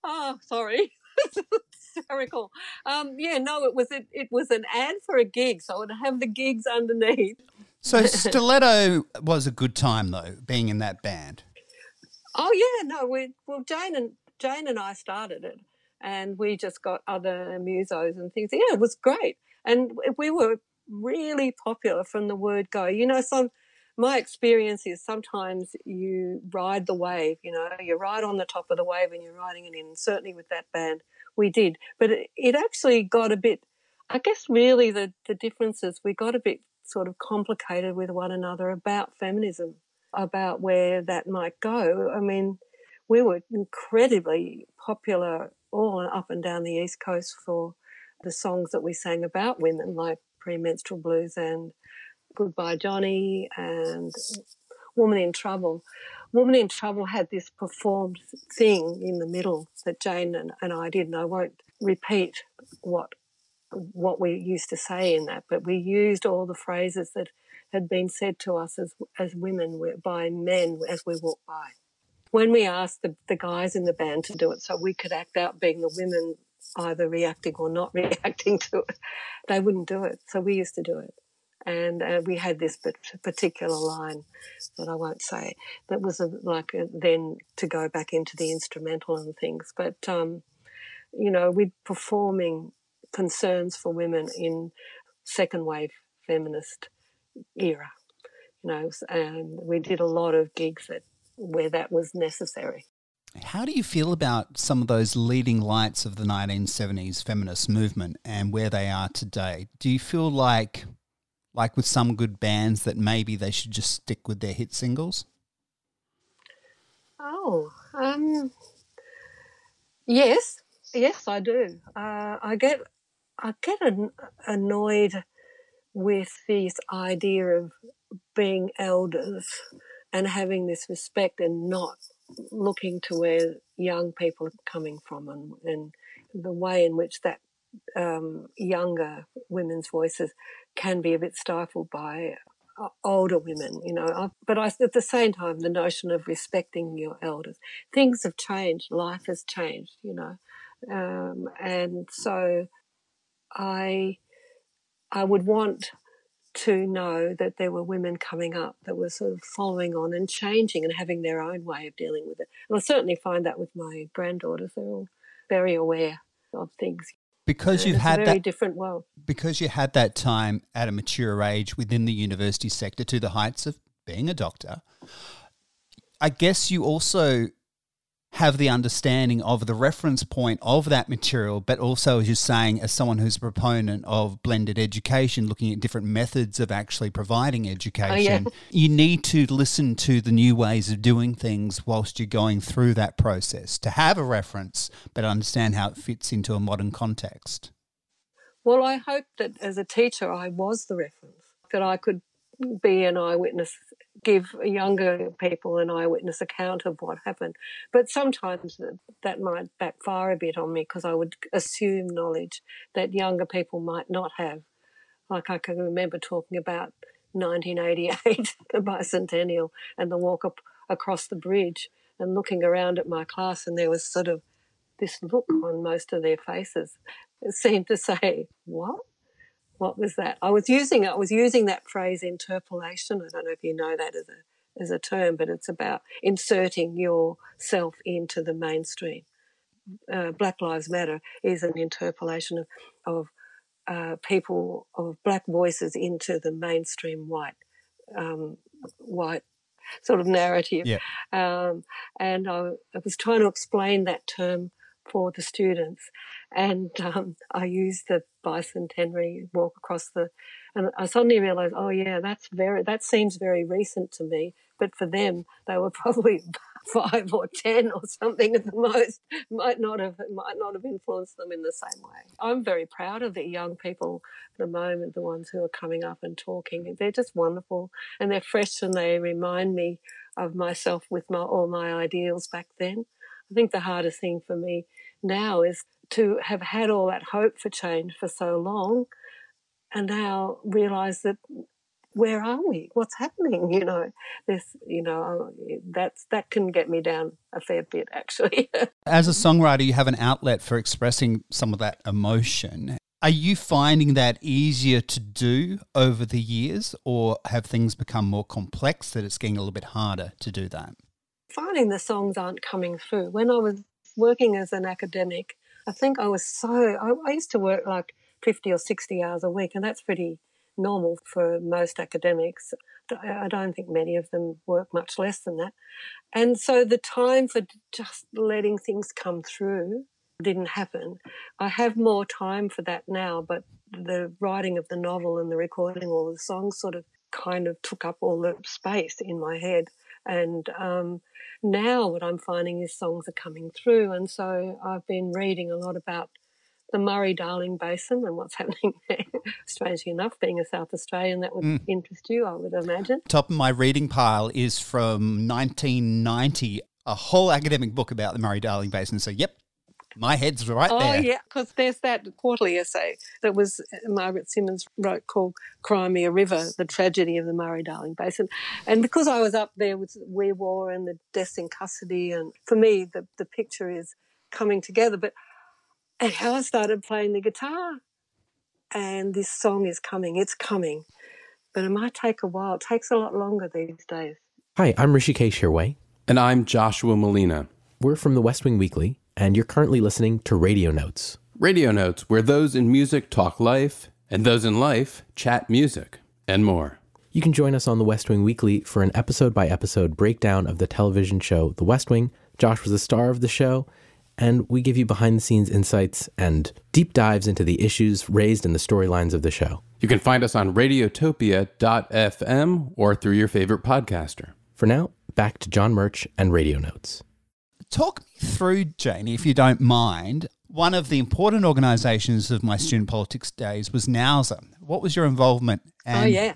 Speaker 4: Oh, sorry. hysterical. Um, yeah, no, it was it, it was an ad for a gig, so it would have the gigs underneath.
Speaker 3: So Stiletto was a good time though, being in that band.
Speaker 4: Oh yeah, no, we well Jane and Jane and I started it, and we just got other musos and things. Yeah, it was great, and we were really popular from the word go. You know, some my experience is sometimes you ride the wave, you know, you ride on the top of the wave and you're riding it in. Certainly with that band, we did. But it, it actually got a bit, I guess really the, the difference is we got a bit sort of complicated with one another about feminism, about where that might go. I mean, we were incredibly popular all up and down the East Coast for the songs that we sang about women, like premenstrual blues and Goodbye Johnny and Woman in Trouble. Woman in Trouble had this performed thing in the middle that Jane and, and I did, and I won't repeat what what we used to say in that, but we used all the phrases that had been said to us as as women by men as we walked by. When we asked the, the guys in the band to do it so we could act out being the women either reacting or not reacting to it, they wouldn't do it. So we used to do it. And uh, we had this particular line that I won't say that was a, like a, then to go back into the instrumental and things. But, um, you know, we're performing concerns for women in second wave feminist era, you know, and we did a lot of gigs that where that was necessary.
Speaker 3: How do you feel about some of those leading lights of the 1970s feminist movement and where they are today? Do you feel like, like with some good bands, that maybe they should just stick with their hit singles?
Speaker 4: Oh, um, yes, yes, I do. Uh, I get, I get an, annoyed with this idea of being elders and having this respect and not looking to where young people are coming from and, and the way in which that um, younger women's voices can be a bit stifled by uh, older women, you know. But I, at the same time, the notion of respecting your elders. Things have changed. Life has changed, you know. Um, and so I, I would want to know that there were women coming up that were sort of following on and changing and having their own way of dealing with it. And I certainly find that with my granddaughters; they're all very aware of things.
Speaker 3: Because you've had
Speaker 4: that
Speaker 3: different
Speaker 4: world.
Speaker 3: Because you had that time at a mature age within the university sector to the heights of being a doctor. I guess you also have the understanding of the reference point of that material, but also, as you're saying, as someone who's a proponent of blended education, looking at different methods of actually providing education, oh, yeah. you need to listen to the new ways of doing things whilst you're going through that process to have a reference, but understand how it fits into a modern context.
Speaker 4: Well, I hope that as a teacher, I was the reference, that I could be an eyewitness give younger people an eyewitness account of what happened. But sometimes that might backfire a bit on me because I would assume knowledge that younger people might not have. Like I can remember talking about 1988, the bicentennial, and the walk up across the bridge and looking around at my class, and there was sort of this look on most of their faces. It seemed to say, What? What was that? I was using I was using that phrase interpolation. I don't know if you know that as a as a term, but it's about inserting yourself into the mainstream. Uh, Black Lives Matter is an interpolation of of uh, people of black voices into the mainstream white um, white sort of narrative.
Speaker 3: Yeah.
Speaker 4: Um, and I, I was trying to explain that term for the students. And um, I used the bicentenary walk across the, and I suddenly realized, oh yeah, that's very, that seems very recent to me. But for them, they were probably five or ten or something at the most. Might not have, might not have influenced them in the same way. I'm very proud of the young people at the moment, the ones who are coming up and talking. They're just wonderful and they're fresh and they remind me of myself with my, all my ideals back then. I think the hardest thing for me now is to have had all that hope for change for so long and now realize that where are we? What's happening? You know, this, you know, that's that can get me down a fair bit actually.
Speaker 3: As a songwriter, you have an outlet for expressing some of that emotion. Are you finding that easier to do over the years, or have things become more complex that it's getting a little bit harder to do that?
Speaker 4: Finding the songs aren't coming through. When I was working as an academic, I think I was so, I, I used to work like 50 or 60 hours a week, and that's pretty normal for most academics. I don't think many of them work much less than that. And so the time for just letting things come through didn't happen. I have more time for that now, but the writing of the novel and the recording all the songs sort of kind of took up all the space in my head. And um, now what I'm finding is songs are coming through. And so I've been reading a lot about the Murray Darling Basin and what's happening there. Strangely enough, being a South Australian, that would mm. interest you, I would imagine.
Speaker 3: Top of my reading pile is from 1990, a whole academic book about the Murray Darling Basin. So, yep, my head's right
Speaker 4: oh,
Speaker 3: there.
Speaker 4: Oh, yeah, because there's that quarterly essay that was uh, Margaret Simons wrote called Cry Me a River, the tragedy of the Murray Darling Basin. And because I was up there with Wee Waa and the deaths in custody, and for me, the, the picture is coming together. But and how I started playing the guitar, and this song is coming. It's coming, but it might take a while. It takes a lot longer these days.
Speaker 5: Hi, I'm Hrishikesh Hirway.
Speaker 6: And I'm Joshua Malina.
Speaker 5: We're from the West Wing Weekly, and you're currently listening to Radio Notes.
Speaker 6: Radio Notes, where those in music talk life, and those in life chat music, and more.
Speaker 5: You can join us on the West Wing Weekly for an episode by episode breakdown of the television show The West Wing. Josh was the star of the show, and we give you behind the scenes insights and deep dives into the issues raised in the storylines of the show.
Speaker 6: You can find us on radiotopia.fm or through your favorite podcaster.
Speaker 5: For now, back to John Murch and Radio Notes.
Speaker 3: Talk me through, Janie, if you don't mind. One of the important organisations of my student politics days was NOWSA. What was your involvement?
Speaker 4: Oh, and- oh, yeah.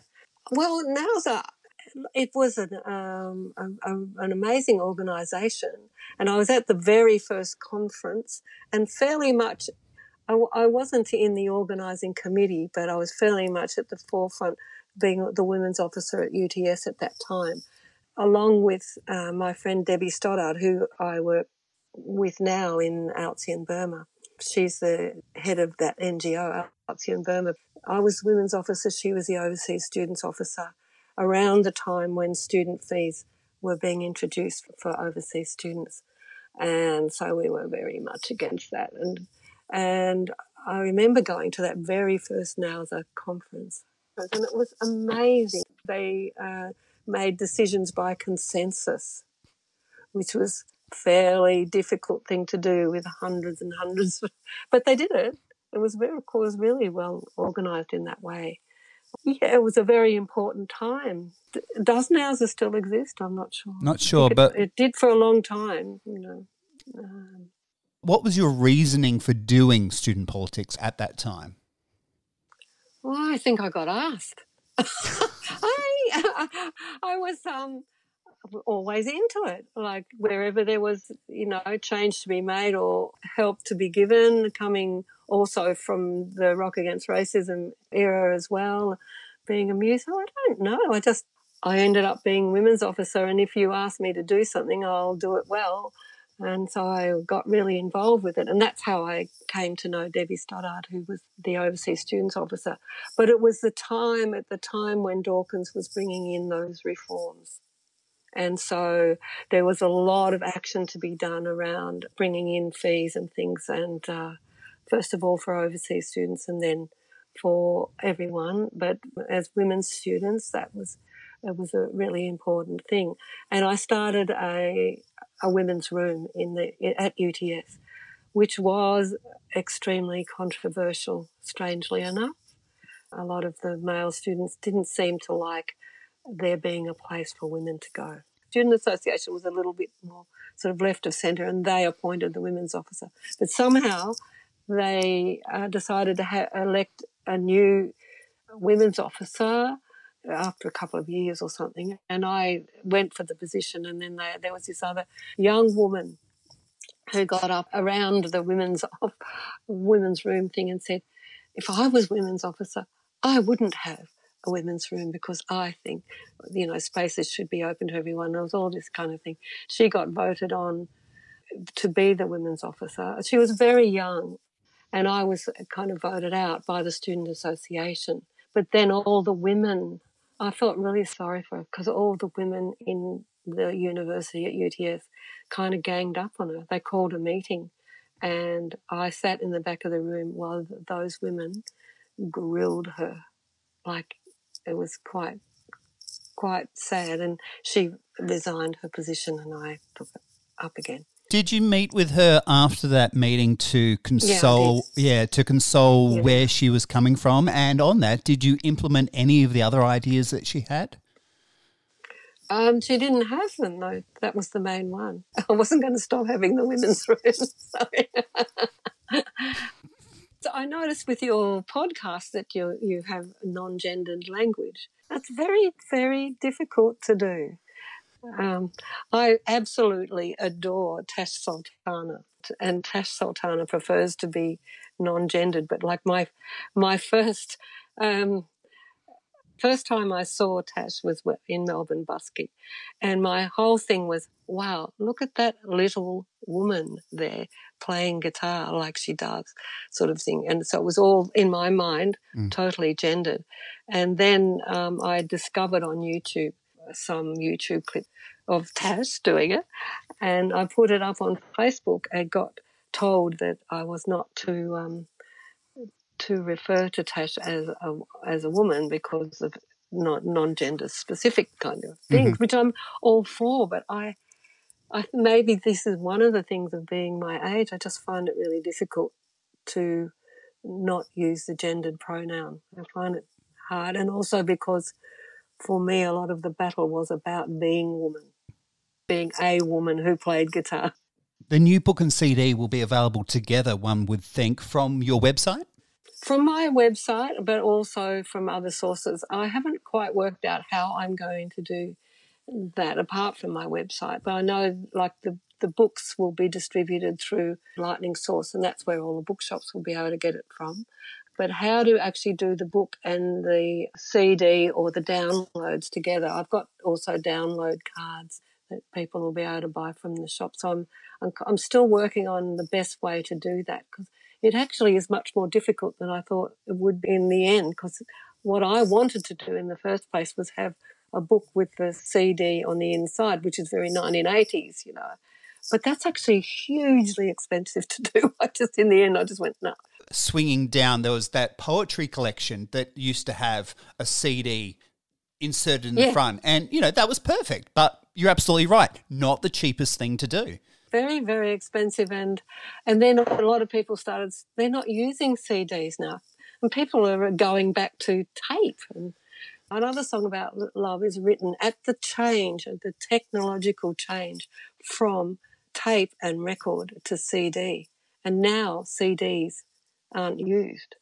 Speaker 4: Well, NOWSA, it was an, um, a, a, an amazing organisation. And I was at the very first conference and fairly much, I, I wasn't in the organising committee, but I was fairly much at the forefront being the women's officer at UTS at that time along with uh, my friend Debbie Stothard, who I work with now in in Burma. She's the head of that NGO, in Burma. I was women's officer, she was the overseas students officer around the time when student fees were being introduced for overseas students. And so we were very much against that. And, and I remember going to that very first NOWSA conference and it was amazing. They, uh, made decisions by consensus, which was fairly difficult thing to do with hundreds and hundreds, but they did it. It was very, it was really well organised in that way. Yeah, it was a very important time. Does NOWSA still exist? I'm not sure.
Speaker 3: Not sure, it, but
Speaker 4: it did for a long time. You know. Um,
Speaker 3: what was your reasoning for doing student politics at that time?
Speaker 4: Well, I think I got asked. I I was um always into it. Like wherever there was, you know, change to be made or help to be given, coming also from the Rock Against Racism era as well, being a muse. oh, I don't know. I just I ended up being women's officer, and if you ask me to do something, I'll do it well. And so I got really involved with it. And that's how I came to know Debbie Stothard, who was the overseas students officer. But it was the time, at the time when Dawkins was bringing in those reforms. And so there was a lot of action to be done around bringing in fees and things. And uh, first of all, for overseas students and then for everyone. But as women's students, that was it was a really important thing. And I started a a women's room in the at UTS, which was extremely controversial. Strangely enough, a lot of the male students didn't seem to like there being a place for women to go. Student Association was a little bit more sort of left of centre, and they appointed the women's officer. But somehow they uh, decided to ha- elect a new women's officer after a couple of years or something. And I went for the position, and then they, there was this other young woman who got up around the women's women's room thing and said, "If I was women's officer, I wouldn't have." A women's room because I think, you know, spaces should be open to everyone. There was all this kind of thing. She got voted on to be the women's officer. She was very young, and I was kind of voted out by the student association. But then all the women I felt really sorry for her because all the women in the university at UTS kind of ganged up on her. They called a meeting, and I sat in the back of the room while those women grilled her. Like it was quite, quite sad. And she resigned her position, and I took it up again.
Speaker 3: Did you meet with her after that meeting to console? Yeah, yeah to console yeah. where she was coming from. And on that, did you implement any of the other ideas that she had?
Speaker 4: Um, she didn't have them though. That was the main one. I wasn't going to stop having the women's room. So I noticed with your podcast that you you have non-gendered language. That's very very difficult to do. Um, I absolutely adore Tash Sultana, and Tash Sultana prefers to be non-gendered. But like my my first um, first time I saw Tash was in Melbourne busking, and my whole thing was, wow, look at that little woman there playing guitar like she does, sort of thing. And so it was all in my mind, mm. totally gendered. And then um, I discovered on YouTube some YouTube clip of Tash doing it, and I put it up on Facebook and got told that I was not to um, to refer to Tash as a, as a woman because of not non-gender specific kind of things, mm-hmm. which I'm all for. But I, I maybe this is one of the things of being my age. I just find it really difficult to not use the gendered pronoun. I find it hard, and also because for me, a lot of the battle was about being woman, being a woman who played guitar.
Speaker 3: The new book and CD will be available together, one would think, from your website?
Speaker 4: From my website, but also from other sources. I haven't quite worked out how I'm going to do that apart from my website, but I know like the, the books will be distributed through Lightning Source, and that's where all the bookshops will be able to get it from. But how to actually do the book and the CD or the downloads together? I've got also download cards that people will be able to buy from the shop. So I'm, I'm, I'm still working on the best way to do that because it actually is much more difficult than I thought it would be in the end. Because what I wanted to do in the first place was have a book with the CD on the inside, which is very 1980s, you know. But that's actually hugely expensive to do. I just, in the end, I just went, no.
Speaker 3: Swinging down, there was that poetry collection that used to have a CD inserted in yeah. the front. And, you know, that was perfect. But you're absolutely right. Not the cheapest thing to do.
Speaker 4: Very, very expensive. And, and then a lot of people started, they're not using CDs now. And people are going back to tape. And another song about love is written at the change, at the technological change from tape and record to CD. And now CDs aren't used.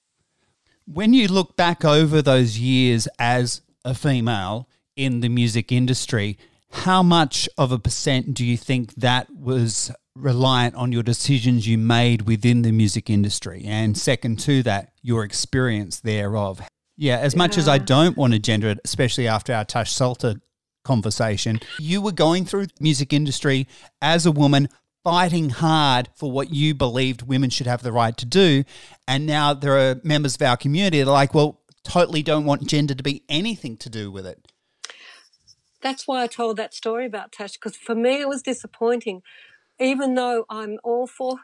Speaker 3: When you look back over those years as a female in the music industry, how much of a percent do you think that was reliant on your decisions you made within the music industry? And second to that, your experience thereof. Yeah, as much as I don't want to gender it, especially after our Tash Sultana conversation, you were going through the music industry as a woman fighting hard for what you believed women should have the right to do. And now there are members of our community that are like, well, totally don't want gender to be anything to do with it.
Speaker 4: That's why I told that story about Tash, because for me it was disappointing. Even though I'm all for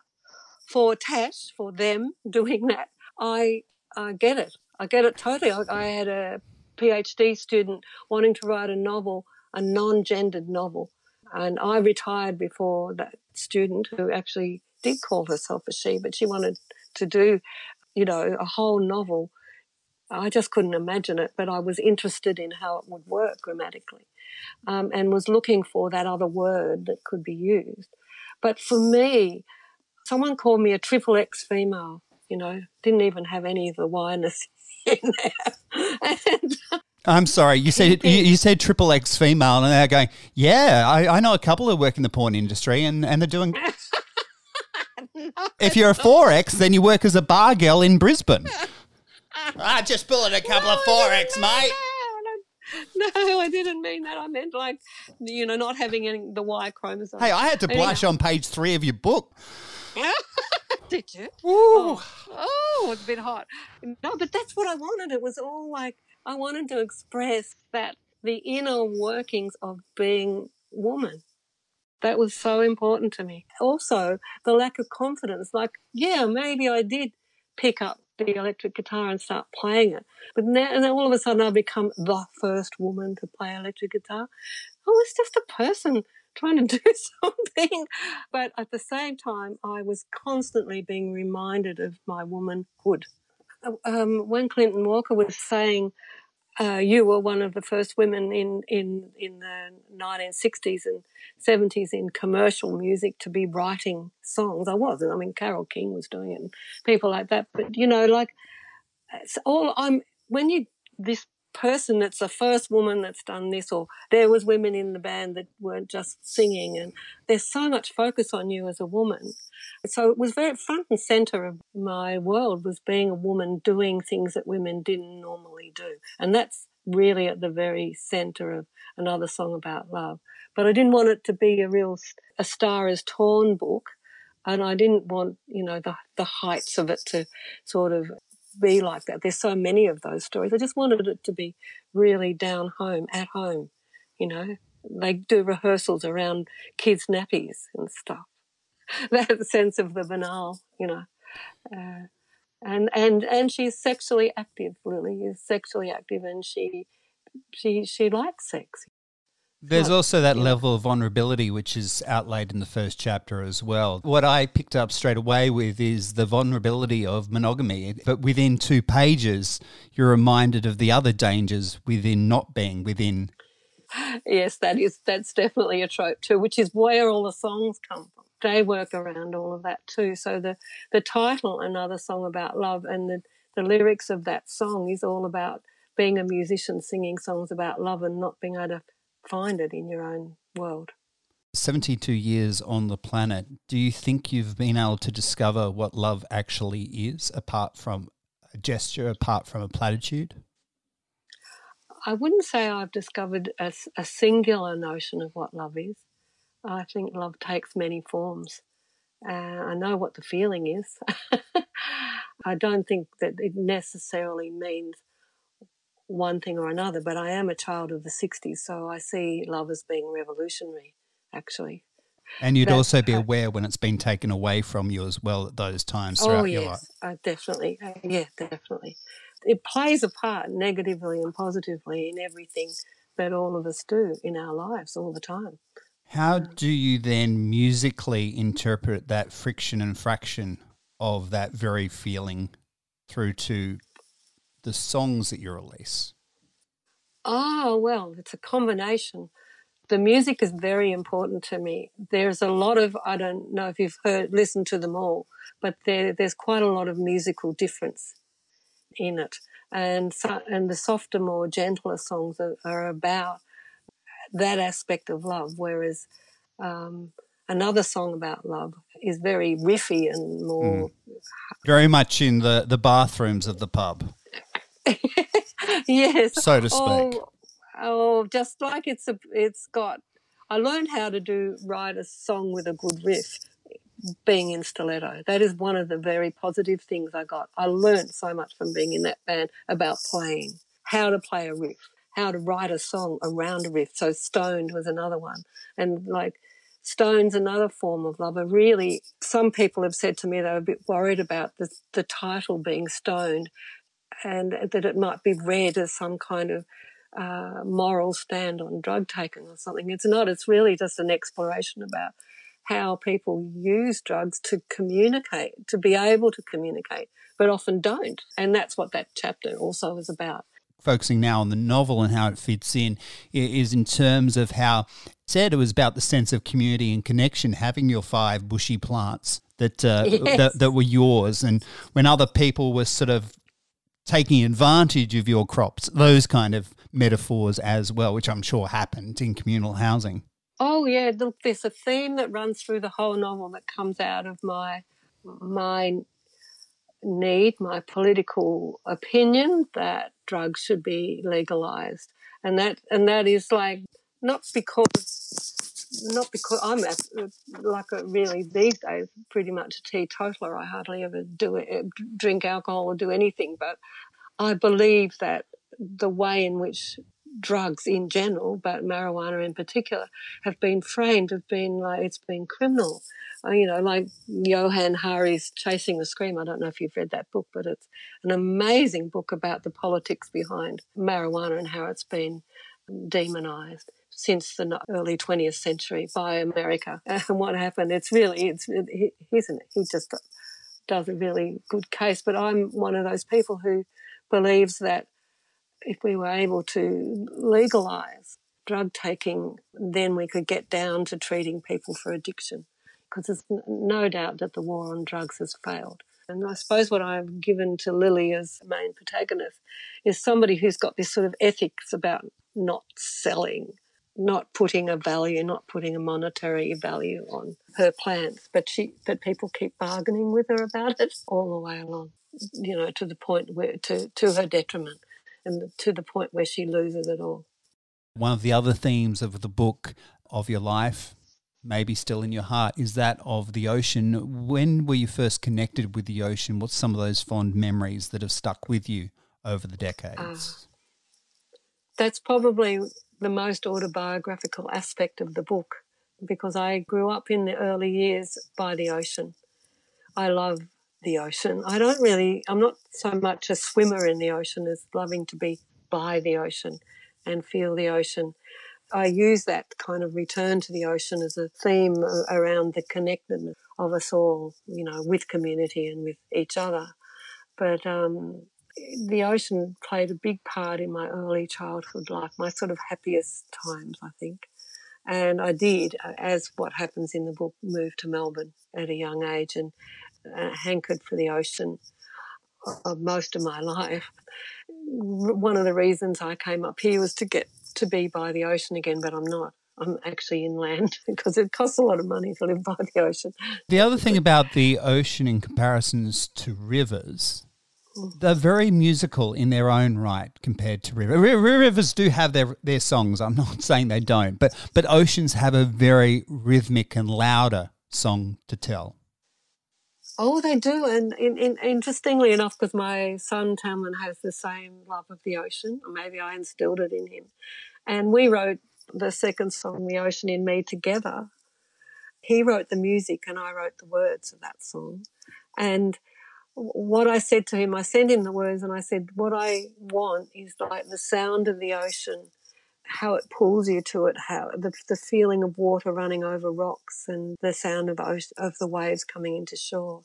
Speaker 4: for Tash, for them doing that, I I get it. I get it totally. I, I had a PhD student wanting to write a novel, a non-gendered novel, and I retired before that student who actually did call herself a she, but she wanted to do, you know, a whole novel I just couldn't imagine it, but I was interested in how it would work grammatically um, and was looking for that other word that could be used. But for me, someone called me a triple X female, you know, didn't even have any of the Y-ness in there. and,
Speaker 3: I'm sorry, you said you, you, said triple X female, and they're going, yeah, I, I know a couple who work in the porn industry, and, and they're doing. no. If you're a four X, then you work as a bar girl in Brisbane. I just pulling a couple no, of four X, no, mate.
Speaker 4: No, I didn't mean that. I meant like, you know, not having any, the Y chromosome.
Speaker 3: Hey, I had to blush on page three of your book.
Speaker 4: Did you? Oh, oh, it's a bit hot. No, but that's what I wanted. It was all like, I wanted to express that the inner workings of being woman. That was so important to me. Also, the lack of confidence. Like, yeah, maybe I did pick up the electric guitar and start playing it. But now, and then all of a sudden, I've become the first woman to play electric guitar. I was just a person trying to do something. But at the same time, I was constantly being reminded of my womanhood. Um, when Clinton Walker was saying uh, you were one of the first women in, in, in the 1960s and 70s in commercial music to be writing songs. I wasn't. I mean, Carole King was doing it and people like that. But, you know, like, it's all I'm, when you, this person that's the first woman that's done this or there was women in the band that weren't just singing and there's so much focus on you as a woman so it was very front and center of my world was being a woman doing things that women didn't normally do. And that's really at the very center of another song about love. But I didn't want it to be a real a star is torn book. And I didn't want, you know, the, the heights of it to sort of be like that. There's so many of those stories. I just wanted it to be really down home, at home, you know. They do rehearsals around kids' nappies and stuff. that sense of the banal, you know. Uh, and and and she's sexually active. Lillie is sexually active, and she she she likes sex.
Speaker 3: There's also that level of vulnerability which is outlaid in the first chapter as well. What I picked up straight away with is the vulnerability of monogamy. But within two pages, you're reminded of the other dangers within not being within.
Speaker 4: Yes, that is that's definitely a trope too, which is where all the songs come from they work around all of that too. So the the title, another song about love, and the the lyrics of that song is all about being a musician singing songs about love and not being able to find it in your own world.
Speaker 3: 72 years on the planet, do you think you've been able to discover what love actually is apart from a gesture, apart from a platitude?
Speaker 4: I wouldn't say I've discovered a, a singular notion of what love is. I think love takes many forms. Uh, I know what the feeling is. I don't think that it necessarily means one thing or another, but I am a child of the 60s, so I see love as being revolutionary, actually.
Speaker 3: And you'd that, also be aware when it's been taken away from you as well at those times throughout
Speaker 4: oh, yes,
Speaker 3: your life.
Speaker 4: Uh, definitely. Uh, yeah, definitely. It plays a part negatively and positively in everything that all of us do in our lives all the time.
Speaker 3: How do you then musically interpret that friction and fraction of that very feeling through to the songs that you release?
Speaker 4: Oh, well, it's a combination. The music is very important to me. There's a lot of, I don't know if you've heard, listened to them all, but there, there's quite a lot of musical difference in it. And, so, and the softer, more gentler songs are, are about that aspect of love, whereas um, another song about love is very riffy and more. Mm.
Speaker 3: Very much in the, the bathrooms of the pub.
Speaker 4: yes.
Speaker 3: So to speak.
Speaker 4: Oh, oh, just like it's a, it's got. I learned how to do write a song with a good riff, being in stiletto. That is one of the very positive things I got. I learned so much from being in that band about playing, how to play a riff how to write a song around a riff. So stoned was another one. And like stone's another form of love. Really, some people have said to me they were a bit worried about the, the title being stoned and that it might be read as some kind of uh, moral stand on drug taking or something. It's not. It's really just an exploration about how people use drugs to communicate, to be able to communicate, but often don't. And that's what that chapter also is about
Speaker 3: focusing now on the novel and how it fits in is in terms of how said it was about the sense of community and connection having your five bushy plants that uh, yes. that, that were yours and when other people were sort of taking advantage of your crops those kind of metaphors as well which i'm sure happened in communal housing
Speaker 4: oh yeah look there's a theme that runs through the whole novel that comes out of my my need, my political opinion that drugs should be legalized. And that, and that is like, not because, not because I'm a, like a really these days pretty much a teetotaler. I hardly ever do it, drink alcohol or do anything, but I believe that the way in which drugs in general, but marijuana in particular, have been framed have been like it's been criminal. Uh, you know, like Johann Hari's Chasing the Scream. I don't know if you've read that book, but it's an amazing book about the politics behind marijuana and how it's been demonized since the early 20th century by America. And what happened? It's really, it's, he, he just does a really good case. But I'm one of those people who believes that if we were able to legalize drug taking, then we could get down to treating people for addiction. Because there's no doubt that the war on drugs has failed. And I suppose what I've given to Lillie as main protagonist is somebody who's got this sort of ethics about not selling, not putting a value, not putting a monetary value on her plants, but she, but people keep bargaining with her about it all the way along. You know, to the point where to to her detriment, and to the point where she loses it all.
Speaker 3: One of the other themes of the book of your life, maybe still in your heart, is that of the ocean. When were you first connected with the ocean? What's some of those fond memories that have stuck with you over the decades? Uh,
Speaker 4: that's probably the most autobiographical aspect of the book because I grew up in the early years by the ocean. I love the ocean. I don't really, I'm not so much a swimmer in the ocean as loving to be by the ocean and feel the ocean. I use that kind of return to the ocean as a theme around the connectedness of us all, you know, with community and with each other. But um, the ocean played a big part in my early childhood life, my sort of happiest times, I think. And I did, as what happens in the book, move to Melbourne at a young age and uh, hankered for the ocean of most of my life. One of the reasons I came up here was to get to be by the ocean again, but I'm not. I'm actually inland because it costs a lot of money to live by the ocean.
Speaker 3: The other thing about the ocean in comparisons to rivers. They're very musical in their own right compared to rivers. Rivers do have their, their songs. I'm not saying they don't, but but oceans have a very rhythmic and louder song to tell.
Speaker 4: Oh, they do. And in, in, interestingly enough, because my son Tamlin has the same love of the ocean, or maybe I instilled it in him. And we wrote the second song, The Ocean in Me, together. He wrote the music and I wrote the words of that song. And what I said to him, I sent him the words and I said, what I want is like the sound of the ocean how it pulls you to it, how the, the feeling of water running over rocks and the sound of, of the waves coming into shore.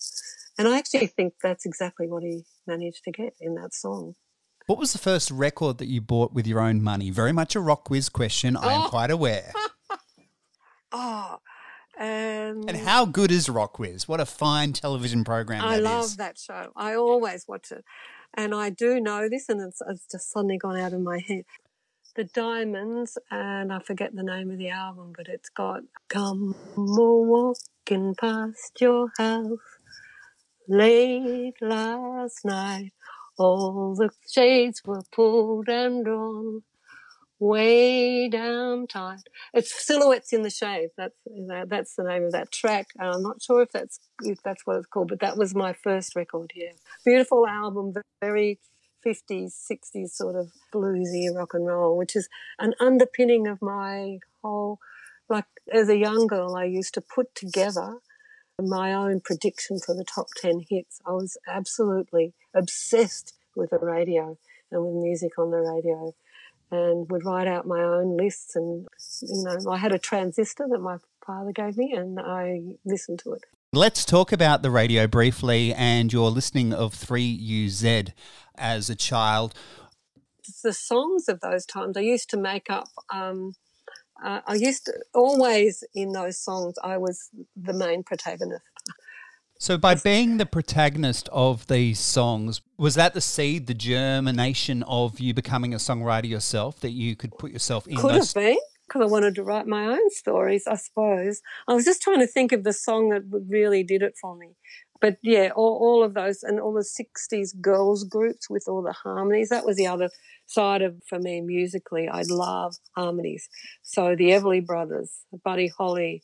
Speaker 4: And I actually think that's exactly what he managed to get in that song.
Speaker 3: What was the first record that you bought with your own money? Very much a rock quiz question, I am oh. quite aware.
Speaker 4: oh, um,
Speaker 3: and how good is RocKwiz? What a fine television program
Speaker 4: I love
Speaker 3: is.
Speaker 4: that show. I always watch it. And I do know this, and it's, it's, just suddenly gone out of my head the Diamonds, and I forget the name of the album, but it's got Come walking past your house late last night. All the shades were pulled and drawn way down tight. It's silhouettes in the shade. That's that's the name of that track. Uh, I'm not sure if that's if that's what it's called, but that was my first record. Yeah, beautiful album, very 50s, 60s sort of bluesy rock and roll, which is an underpinning of my whole, like as a young girl, I used to put together my own prediction for the top 10 hits. I was absolutely obsessed with the radio and with music on the radio and would write out my own lists and you know I had a transistor that my father gave me and I listened to it.
Speaker 3: Let's talk about the radio briefly and your listening of 3UZ as a child.
Speaker 4: The songs of those times I used to make up. Um, uh, I used to always in those songs, I was the main protagonist.
Speaker 3: So, by being the protagonist of these songs, was that the seed, the germination of you becoming a songwriter yourself? That you could put yourself in?
Speaker 4: Could
Speaker 3: those...
Speaker 4: have been because I wanted to write my own stories, I suppose. I was just trying to think of the song that really did it for me. But yeah, all, all of those and all the 60s girls groups with all the harmonies, that was the other side of, for me musically. I love harmonies. So the Everly Brothers, Buddy Holly,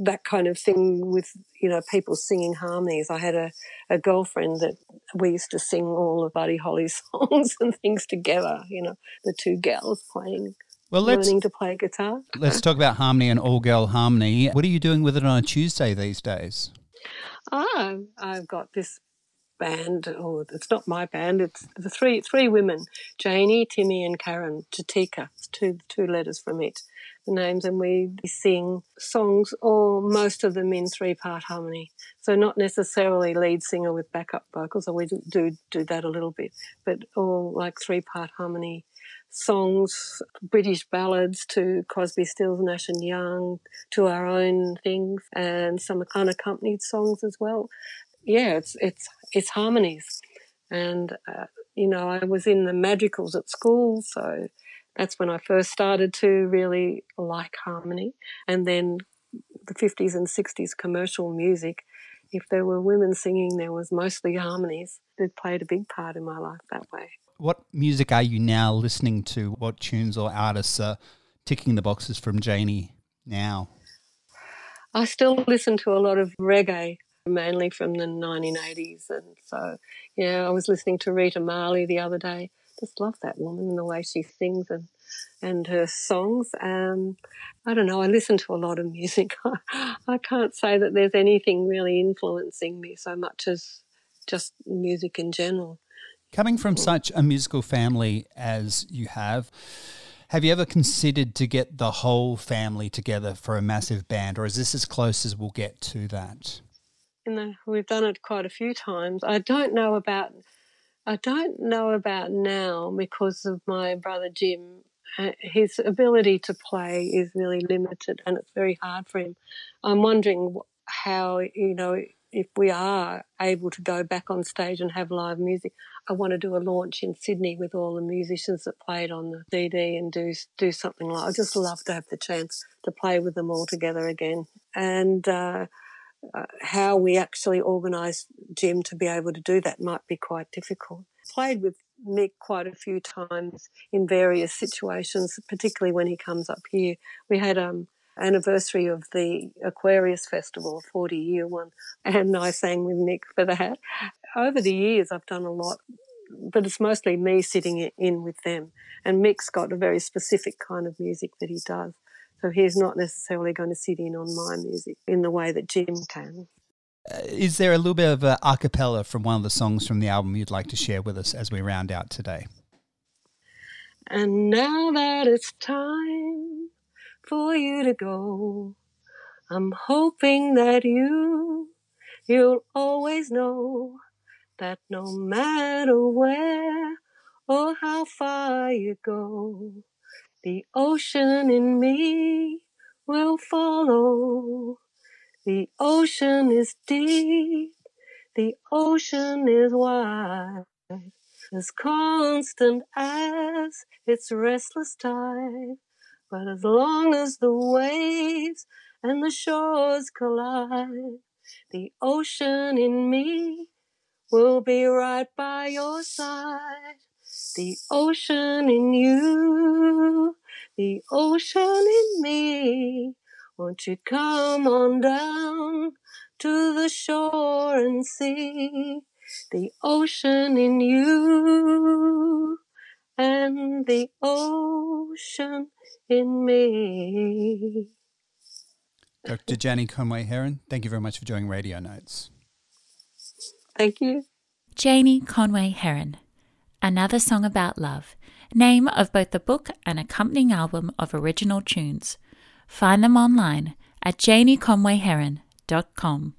Speaker 4: that kind of thing with, you know, people singing harmonies. I had a, a girlfriend that we used to sing all of Buddy Holly's songs and things together, you know, the two girls playing well, let's, learning to play guitar.
Speaker 3: let's talk about harmony and all girl harmony. What are you doing with it on a Tuesday these days?
Speaker 4: Ah, I've got this band. Oh, it's not my band. It's the three three women: Janie, Timmy, and Karen. Jatika. It's two two letters from it, names, and we sing songs, or most of them in three part harmony. So not necessarily lead singer with backup vocals, or we do do that a little bit, but all like three part harmony songs, British ballads to Crosby, Stills, Nash and Young, to our own things, and some unaccompanied songs as well. Yeah, it's it's it's harmonies, and uh, you know I was in the madrigals at school, so that's when I first started to really like harmony, and then the 50s and 60s commercial music. If there were women singing, there was mostly harmonies that played a big part in my life that way.
Speaker 3: What music are you now listening to? What tunes or artists are ticking the boxes from Janie now?
Speaker 4: I still listen to a lot of reggae, mainly from the 1980s. And so, yeah, I was listening to Rita Marley the other day. Just love that woman and the way she sings and, and her songs. Um, I don't know. I listen to a lot of music. I can't say that there's anything really influencing me so much as just music in general.
Speaker 3: Coming from such a musical family as you have, have you ever considered to get the whole family together for a massive band, or is this as close as we'll get to that?
Speaker 4: You know, we've done it quite a few times. I don't know about, I don't know about now because of my brother Jim. Uh, his ability to play is really limited, and it's very hard for him. I'm wondering how you know if we are able to go back on stage and have live music, I want to do a launch in Sydney with all the musicians that played on the CD and do do something like. I just love to have the chance to play with them all together again, and uh, uh, how we actually organise Jim to be able to do that might be quite difficult. Played with Mick quite a few times in various situations, particularly when he comes up here. We had um anniversary of the Aquarius Festival, a 40 year one, and I sang with Mick for that. Over the years, I've done a lot, but it's mostly me sitting in with them. And Mick's got a very specific kind of music that he does. So he's not necessarily going to sit in on my music in the way that Jim can.
Speaker 3: Uh, is there a little bit of a, a cappella from one of the songs from the album you'd like to share with us as we round out today?
Speaker 4: And now that it's time for you to go. I'm hoping that you, you'll always know that no matter where or how far you go, the ocean in me will follow. The ocean is deep, the ocean is wide, as constant as its restless tide. But as long as the waves and the shores collide, the ocean in me will be right by your side. The ocean in you, the ocean in me. Won't you come on down to the shore and see the ocean in you and the ocean in me.
Speaker 3: Dr. Janie Conway Herron, thank you very much for joining Radio Notes.
Speaker 4: Thank you.
Speaker 2: Janie Conway Herron, Another Song About Love, name of both the book and accompanying album of original tunes. Find them online at janieconwayheron.com.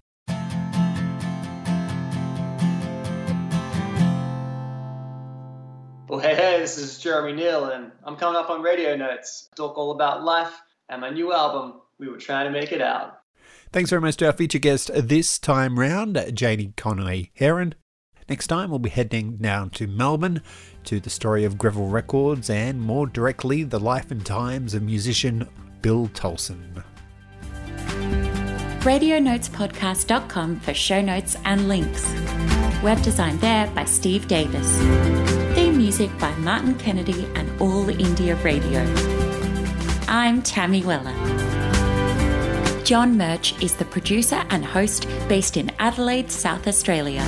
Speaker 7: Well, hey, hey, this is Jeremy Neal, and I'm coming up on Radio Notes. Talk all about life and my new album, We Were Trying to Make It Out.
Speaker 1: Thanks very much to our feature guest this time round, Janie Conway Herron. Next time, we'll be heading down to Melbourne to the story of Greville Records and more directly, the life and times of musician Bill Tolson.
Speaker 2: RadioNotesPodcast.com for show notes and links. Web design there by Steve Davis. Theme music by Martin Kennedy and All India Radio. I'm Tammy Weller. John Murch is the producer and host based in Adelaide, South Australia.